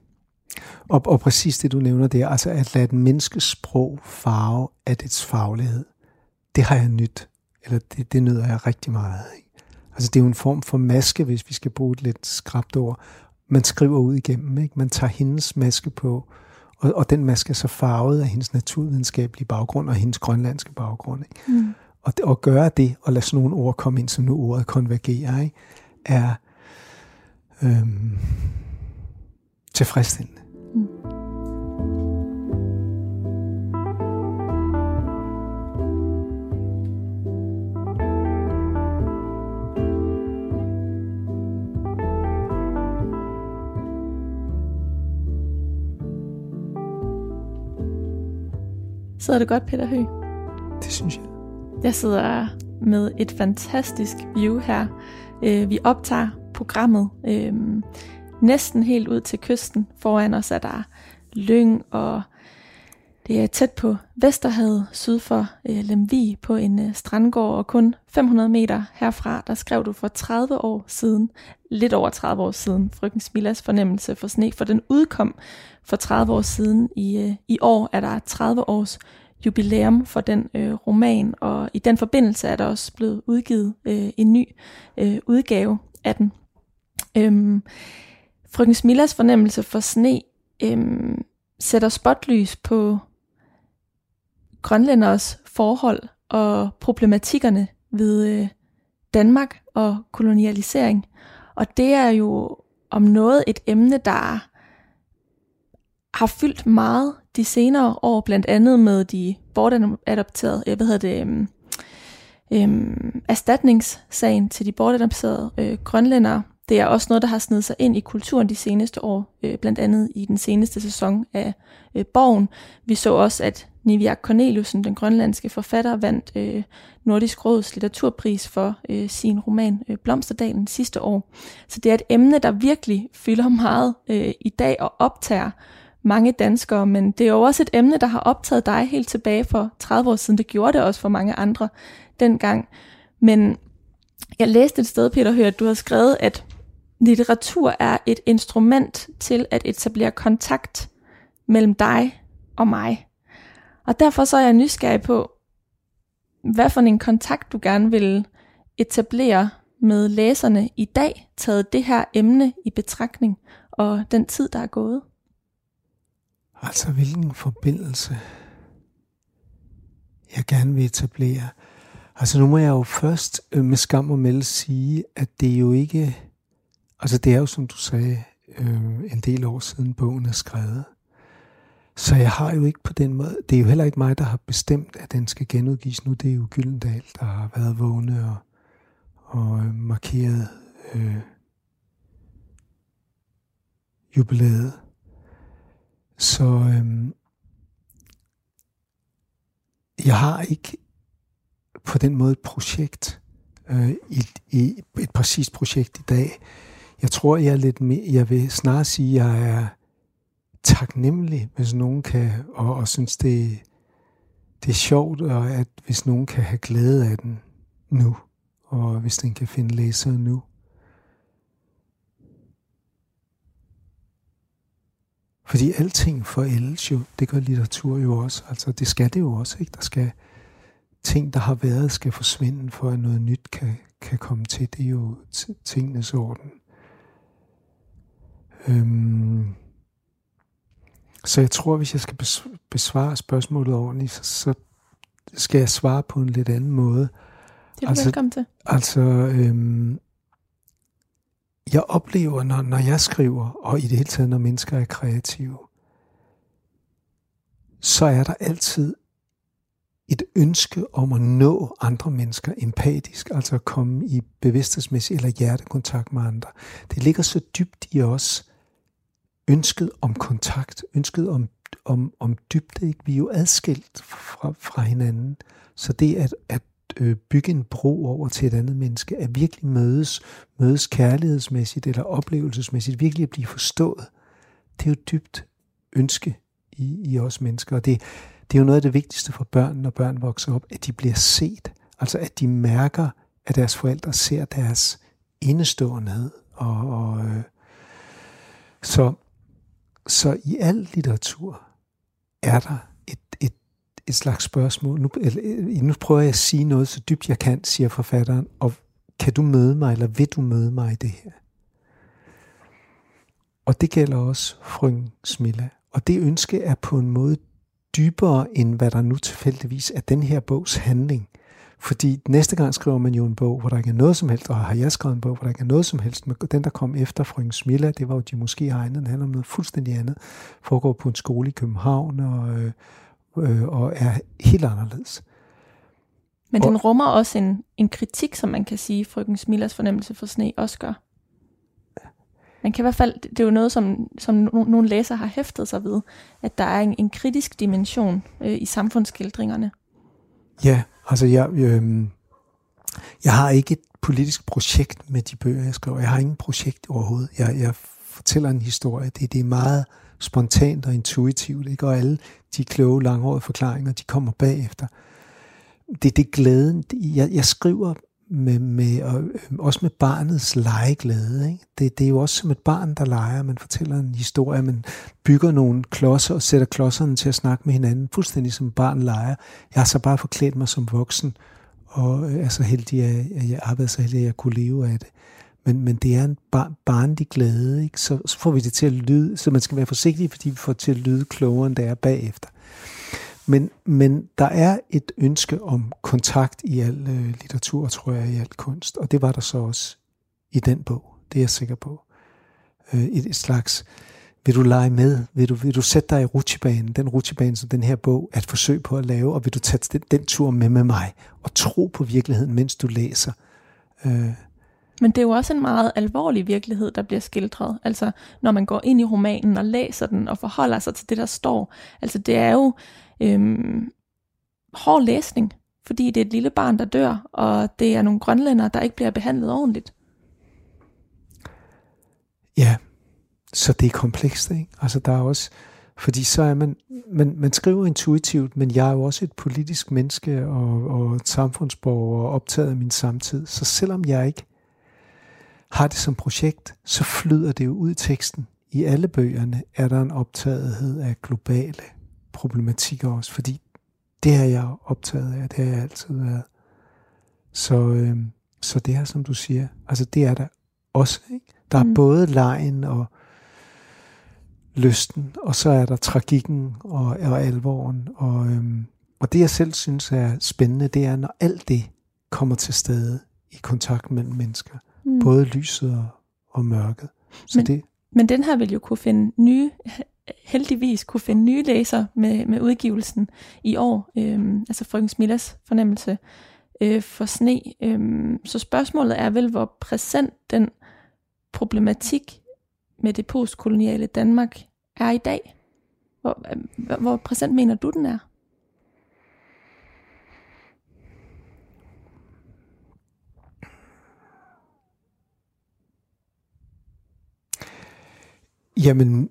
[SPEAKER 2] Og, og præcis det, du nævner der, altså at lade den menneskes sprog farve af dets faglighed, det har jeg nyt, eller det, det nyder jeg rigtig meget af. Altså det er jo en form for maske, hvis vi skal bruge et lidt skrabt ord. Man skriver ud igennem, ikke? man tager hendes maske på, og, og den maske er så farvet af hendes naturvidenskabelige baggrund og hendes grønlandske baggrund. Ikke? Mm. Og at gøre det, og lade sådan nogle ord komme ind, som nu ordet konvergerer, ikke? er øhm, tilfredsstillende.
[SPEAKER 1] Sidder det godt, Peter Høgh?
[SPEAKER 2] Det synes jeg.
[SPEAKER 1] Jeg sidder med et fantastisk view her. Øh, vi optager programmet øh, næsten helt ud til kysten. Foran os er der lyng, og det er tæt på Vesterhavet, syd for øh, Lemvi, på en øh, strandgård, og kun 500 meter herfra, der skrev du for 30 år siden, lidt over 30 år siden, Frøken Smilas fornemmelse for sne, for den udkom for 30 år siden. I, øh, i år er der 30 års jubilæum for den øh, roman, og i den forbindelse er der også blevet udgivet øh, en ny øh, udgave af den. Øhm, Frøken Smilas fornemmelse for sne øhm, sætter spotlys på grønlænders forhold og problematikkerne ved øh, Danmark og kolonialisering. Og det er jo om noget et emne, der har fyldt meget de senere år, blandt andet med de bortadopterede, øh, jeg ved det, um, øhm, erstatningssagen til de bortadopterede øh, grønlændere. Det er også noget, der har snedet sig ind i kulturen de seneste år, øh, blandt andet i den seneste sæson af øh, Borgen. Vi så også, at Niviak Corneliusen, den grønlandske forfatter, vandt øh, Nordisk Råds litteraturpris for øh, sin roman øh, Blomsterdalen sidste år. Så det er et emne, der virkelig fylder meget øh, i dag og optager mange danskere, men det er jo også et emne, der har optaget dig helt tilbage for 30 år siden. Det gjorde det også for mange andre dengang. Men jeg læste et sted, Peter hørte, at du har skrevet, at litteratur er et instrument til at etablere kontakt mellem dig og mig. Og derfor så er jeg nysgerrig på, hvad for en kontakt du gerne vil etablere med læserne i dag, taget det her emne i betragtning og den tid, der er gået.
[SPEAKER 2] Altså, hvilken forbindelse jeg gerne vil etablere. Altså, nu må jeg jo først øh, med skam og melde sige, at det er jo ikke... Altså, det er jo, som du sagde, øh, en del år siden bogen er skrevet. Så jeg har jo ikke på den måde... Det er jo heller ikke mig, der har bestemt, at den skal genudgives nu. Det er jo Gyldendal, der har været vågne og, og øh, markeret øh, jubilæet. Så øh, jeg har ikke på den måde et projekt, øh, et, et, et præcist projekt i dag. Jeg tror, jeg er lidt mere, jeg vil snarere sige, at jeg er taknemmelig, hvis nogen kan, og, og synes, det, det er sjovt, og at hvis nogen kan have glæde af den nu, og hvis den kan finde læsere nu. Fordi alting forældes jo, det gør litteratur jo også. Altså det skal det jo også, ikke? Der skal ting, der har været, skal forsvinde, for at noget nyt kan, kan komme til. Det er jo tingenes orden. Øhm, så jeg tror, hvis jeg skal besvare spørgsmålet ordentligt, så, så skal jeg svare på en lidt anden måde.
[SPEAKER 1] Det er altså, velkommen til.
[SPEAKER 2] Altså, øhm, jeg oplever, når, når jeg skriver, og i det hele taget, når mennesker er kreative, så er der altid et ønske om at nå andre mennesker empatisk, altså at komme i bevidsthedsmæssig eller hjertekontakt med andre. Det ligger så dybt i os, ønsket om kontakt, ønsket om, om, om dybde. Ikke? Vi er jo adskilt fra, fra hinanden. Så det at, at øh, bygge en bro over til et andet menneske, at virkelig mødes, mødes kærlighedsmæssigt eller oplevelsesmæssigt, virkelig at blive forstået, det er jo dybt ønske i, i os mennesker. Og det, det er jo noget af det vigtigste for børn, når børn vokser op, at de bliver set. Altså at de mærker, at deres forældre ser deres indeståenhed. Og, og, øh, så, så i al litteratur er der et, et et slags spørgsmål. Nu, eller, øh, nu prøver jeg at sige noget så dybt jeg kan, siger forfatteren, og kan du møde mig, eller vil du møde mig i det her? Og det gælder også frøen Smilla. Og det ønske er på en måde dybere, end hvad der nu tilfældigvis er den her bogs handling. Fordi næste gang skriver man jo en bog, hvor der ikke er noget som helst, og har jeg skrevet en bog, hvor der ikke er noget som helst. Men den, der kom efter Frøken Smilla, det var jo de måske egne, den handler om noget fuldstændig andet. Foregår på en skole i København, og, øh, øh, og er helt anderledes.
[SPEAKER 1] Men den og, rummer også en, en kritik, som man kan sige, frøken Smillers fornemmelse for sne også gør. Man kan i hvert fald, det er jo noget, som, som nogle læsere har hæftet sig ved, at der er en, en kritisk dimension øh, i samfundsskildringerne.
[SPEAKER 2] Ja, altså jeg, øh, jeg har ikke et politisk projekt med de bøger, jeg skriver. Jeg har ingen projekt overhovedet. Jeg, jeg fortæller en historie. Det, det er meget spontant og intuitivt, ikke? og alle de kloge, langhårede forklaringer, de kommer bagefter. Det, det glæden. Jeg, jeg skriver med, med, og, øh, også med barnets legeglæde. Ikke? Det, det er jo også som et barn, der leger. Man fortæller en historie, man bygger nogle klodser og sætter klodserne til at snakke med hinanden, fuldstændig som barn leger. Jeg har så bare forklædt mig som voksen, og øh, er så heldig, at jeg arbejder så heldig, at jeg kunne leve af det men, men det er en bar, barnlig glæde, ikke? Så, så får vi det til at lyde, så man skal være forsigtig, fordi vi får det til at lyde klogere, end det er bagefter. Men, men der er et ønske om kontakt i al øh, litteratur, tror jeg, i al kunst, og det var der så også i den bog, det er jeg sikker på. Øh, et, et slags vil du lege med? Vil du, vil du sætte dig i rutsjebanen, den rutsjebane, som den her bog er et forsøg på at lave, og vil du tage den, den tur med med mig, og tro på virkeligheden, mens du læser?
[SPEAKER 1] Øh. Men det er jo også en meget alvorlig virkelighed, der bliver skildret. Altså, når man går ind i romanen og læser den og forholder sig til det, der står. Altså, det er jo øhm, hård læsning, fordi det er et lille barn, der dør, og det er nogle grønlænder, der ikke bliver behandlet ordentligt.
[SPEAKER 2] Ja, så det er komplekst, ikke? Altså der er også, fordi så er man, man, man skriver intuitivt, men jeg er jo også et politisk menneske og, og et samfundsborger og optaget af min samtid. Så selvom jeg ikke har det som projekt, så flyder det jo ud i teksten. I alle bøgerne er der en optagethed af globale problematikker også, fordi det har jeg optaget af, det har jeg altid været. Så, øh, så det her, som du siger, altså det er der også. Ikke? Der er mm. både lejen og lysten, og så er der tragikken og, og alvoren. Og, øhm, og det jeg selv synes er spændende, det er, når alt det kommer til stede i kontakt mellem mennesker. Mm. Både lyset og, og mørket.
[SPEAKER 1] Så men, det, men den her vil jo kunne finde nye, heldigvis kunne finde nye læser med, med udgivelsen i år. Øhm, altså Frøken Smillas fornemmelse øh, for sne. Øhm, så spørgsmålet er vel, hvor præsent den problematik med det postkoloniale Danmark er i dag? Hvor, øh, hvor præsent mener du, den er?
[SPEAKER 2] Jamen,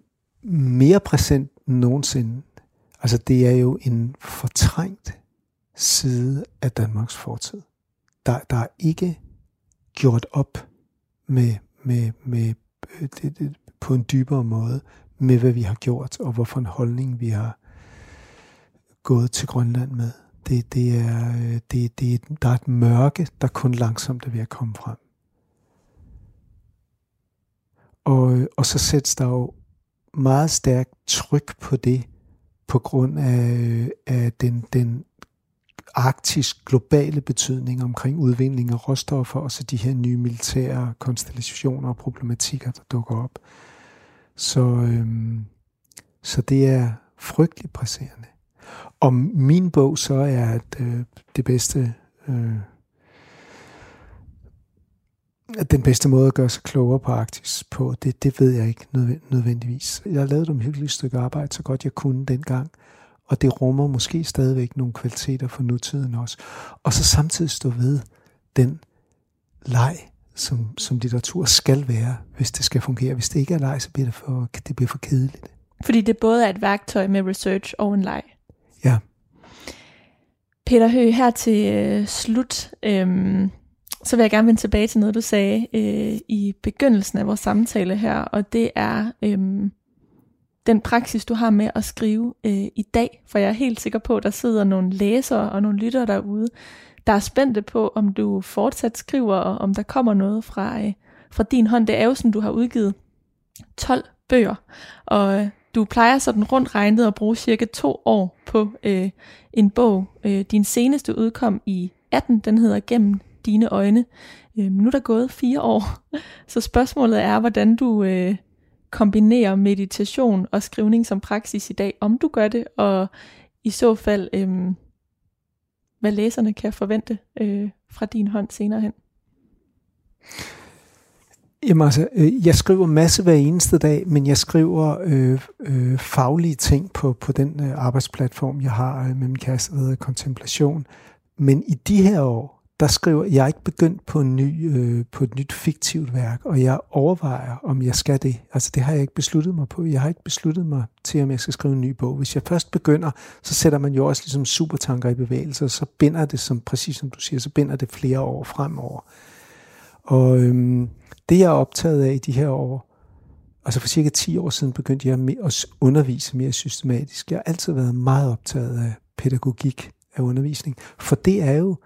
[SPEAKER 2] mere præsent end nogensinde. Altså, det er jo en fortrængt side af Danmarks fortid. Der, der er ikke gjort op med, med, med øh, det, det, på en dybere måde med, hvad vi har gjort, og hvorfor en holdning vi har gået til Grønland med. Det, det er, øh, det, det, der er et mørke, der kun langsomt er ved at komme frem. Og, øh, og så sættes der jo meget stærkt tryk på det, på grund af, af den, den arktisk globale betydning omkring udvinding af råstoffer, og så de her nye militære konstellationer og problematikker, der dukker op. Så, øhm, så det er frygteligt presserende. Og min bog så er at, øh, det bedste, øh, den bedste måde at gøre sig klogere på Arktis på, det, det ved jeg ikke nødvendigvis. Jeg har lavet et hyggeligt stykke arbejde, så godt jeg kunne dengang, og det rummer måske stadigvæk nogle kvaliteter for nutiden også. Og så samtidig stå ved den leg, som, som litteratur skal være, hvis det skal fungere. Hvis det ikke er leg, så bliver det for, det bliver for kedeligt.
[SPEAKER 1] Fordi det både er et værktøj med research og en leg.
[SPEAKER 2] Ja.
[SPEAKER 1] Peter Høgh, her til øh, slut, øh, så vil jeg gerne vende tilbage til noget, du sagde øh, i begyndelsen af vores samtale her, og det er øh, den praksis, du har med at skrive øh, i dag, for jeg er helt sikker på, at der sidder nogle læsere og nogle lyttere derude, der er spændte på, om du fortsat skriver, og om der kommer noget fra, øh, fra din hånd. Det er jo sådan, du har udgivet 12 bøger, og øh, du plejer sådan rundt regnet at bruge cirka to år på øh, en bog. Øh, din seneste udkom i 18, den hedder Gennem dine øjne. Øh, nu er der gået fire år, så spørgsmålet er, hvordan du øh, kombinerer meditation og skrivning som praksis i dag, om du gør det, og i så fald... Øh, hvad læserne kan forvente øh, fra din hånd senere hen?
[SPEAKER 2] Jamen altså, øh, jeg skriver masse hver eneste dag, men jeg skriver øh, øh, faglige ting på, på den øh, arbejdsplatform, jeg har øh, med min kæreste, der hedder Kontemplation. Men i de her år, der skriver, jeg er ikke begyndt på, en ny, øh, på et nyt fiktivt værk, og jeg overvejer, om jeg skal det. Altså det har jeg ikke besluttet mig på. Jeg har ikke besluttet mig til, om jeg skal skrive en ny bog. Hvis jeg først begynder, så sætter man jo også ligesom supertanker i bevægelse, og så binder det, som, præcis som du siger, så binder det flere år fremover. Og øhm, det jeg er optaget af i de her år, altså for cirka 10 år siden begyndte jeg at undervise mere systematisk. Jeg har altid været meget optaget af pædagogik af undervisning, for det er jo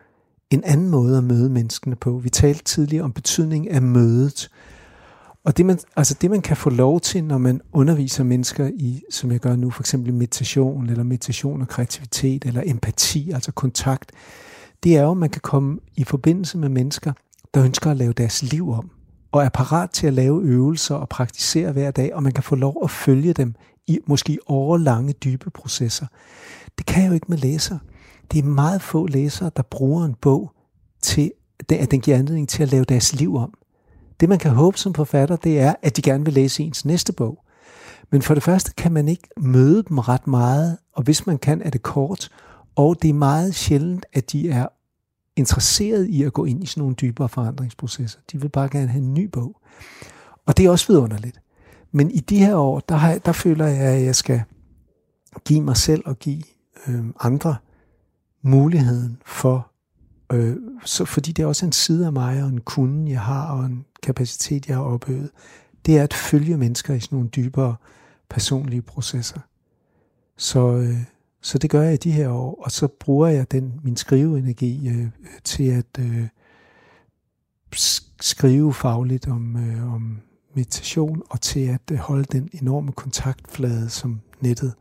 [SPEAKER 2] en anden måde at møde menneskene på. Vi talte tidligere om betydningen af mødet. Og det man, altså det man kan få lov til, når man underviser mennesker i, som jeg gør nu, for eksempel meditation, eller meditation og kreativitet, eller empati, altså kontakt, det er jo, at man kan komme i forbindelse med mennesker, der ønsker at lave deres liv om. og er parat til at lave øvelser og praktisere hver dag, og man kan få lov at følge dem i måske årlange, dybe processer. Det kan jeg jo ikke med læser. Det er meget få læsere, der bruger en bog til, at den giver anledning til at lave deres liv om. Det man kan håbe som forfatter, det er, at de gerne vil læse ens næste bog. Men for det første kan man ikke møde dem ret meget, og hvis man kan, er det kort. Og det er meget sjældent, at de er interesseret i at gå ind i sådan nogle dybere forandringsprocesser. De vil bare gerne have en ny bog. Og det er også vidunderligt. Men i de her år, der, har, der føler jeg, at jeg skal give mig selv og give øh, andre muligheden for, øh, så, fordi det er også en side af mig, og en kunde, jeg har, og en kapacitet, jeg har opøvet, det er at følge mennesker i sådan nogle dybere personlige processer. Så, øh, så det gør jeg i de her år, og så bruger jeg den min skriveenergi øh, til at øh, skrive fagligt om, øh, om meditation, og til at øh, holde den enorme kontaktflade, som nettet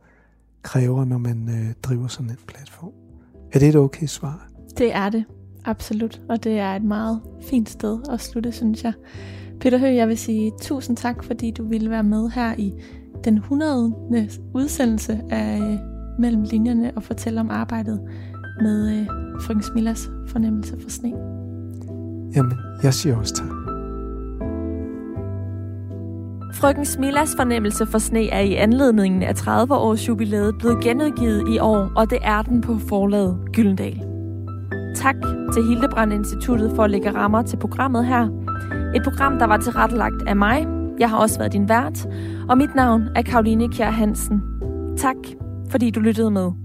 [SPEAKER 2] kræver, når man øh, driver sådan en platform. Er det et okay svar?
[SPEAKER 1] Det er det, absolut. Og det er et meget fint sted at slutte, synes jeg. Peter Høgh, jeg vil sige tusind tak, fordi du ville være med her i den 100. udsendelse af øh, Mellem Linjerne og fortælle om arbejdet med øh, frøken Smillas fornemmelse for sne.
[SPEAKER 2] Jamen, jeg siger også tak.
[SPEAKER 1] Frøken Smillas fornemmelse for sne er i anledningen af 30 års jubilæet blevet genudgivet i år, og det er den på forlaget Gyldendal. Tak til Hildebrand Instituttet for at lægge rammer til programmet her. Et program, der var tilrettelagt af mig. Jeg har også været din vært, og mit navn er Karoline Kjær Hansen. Tak, fordi du lyttede med.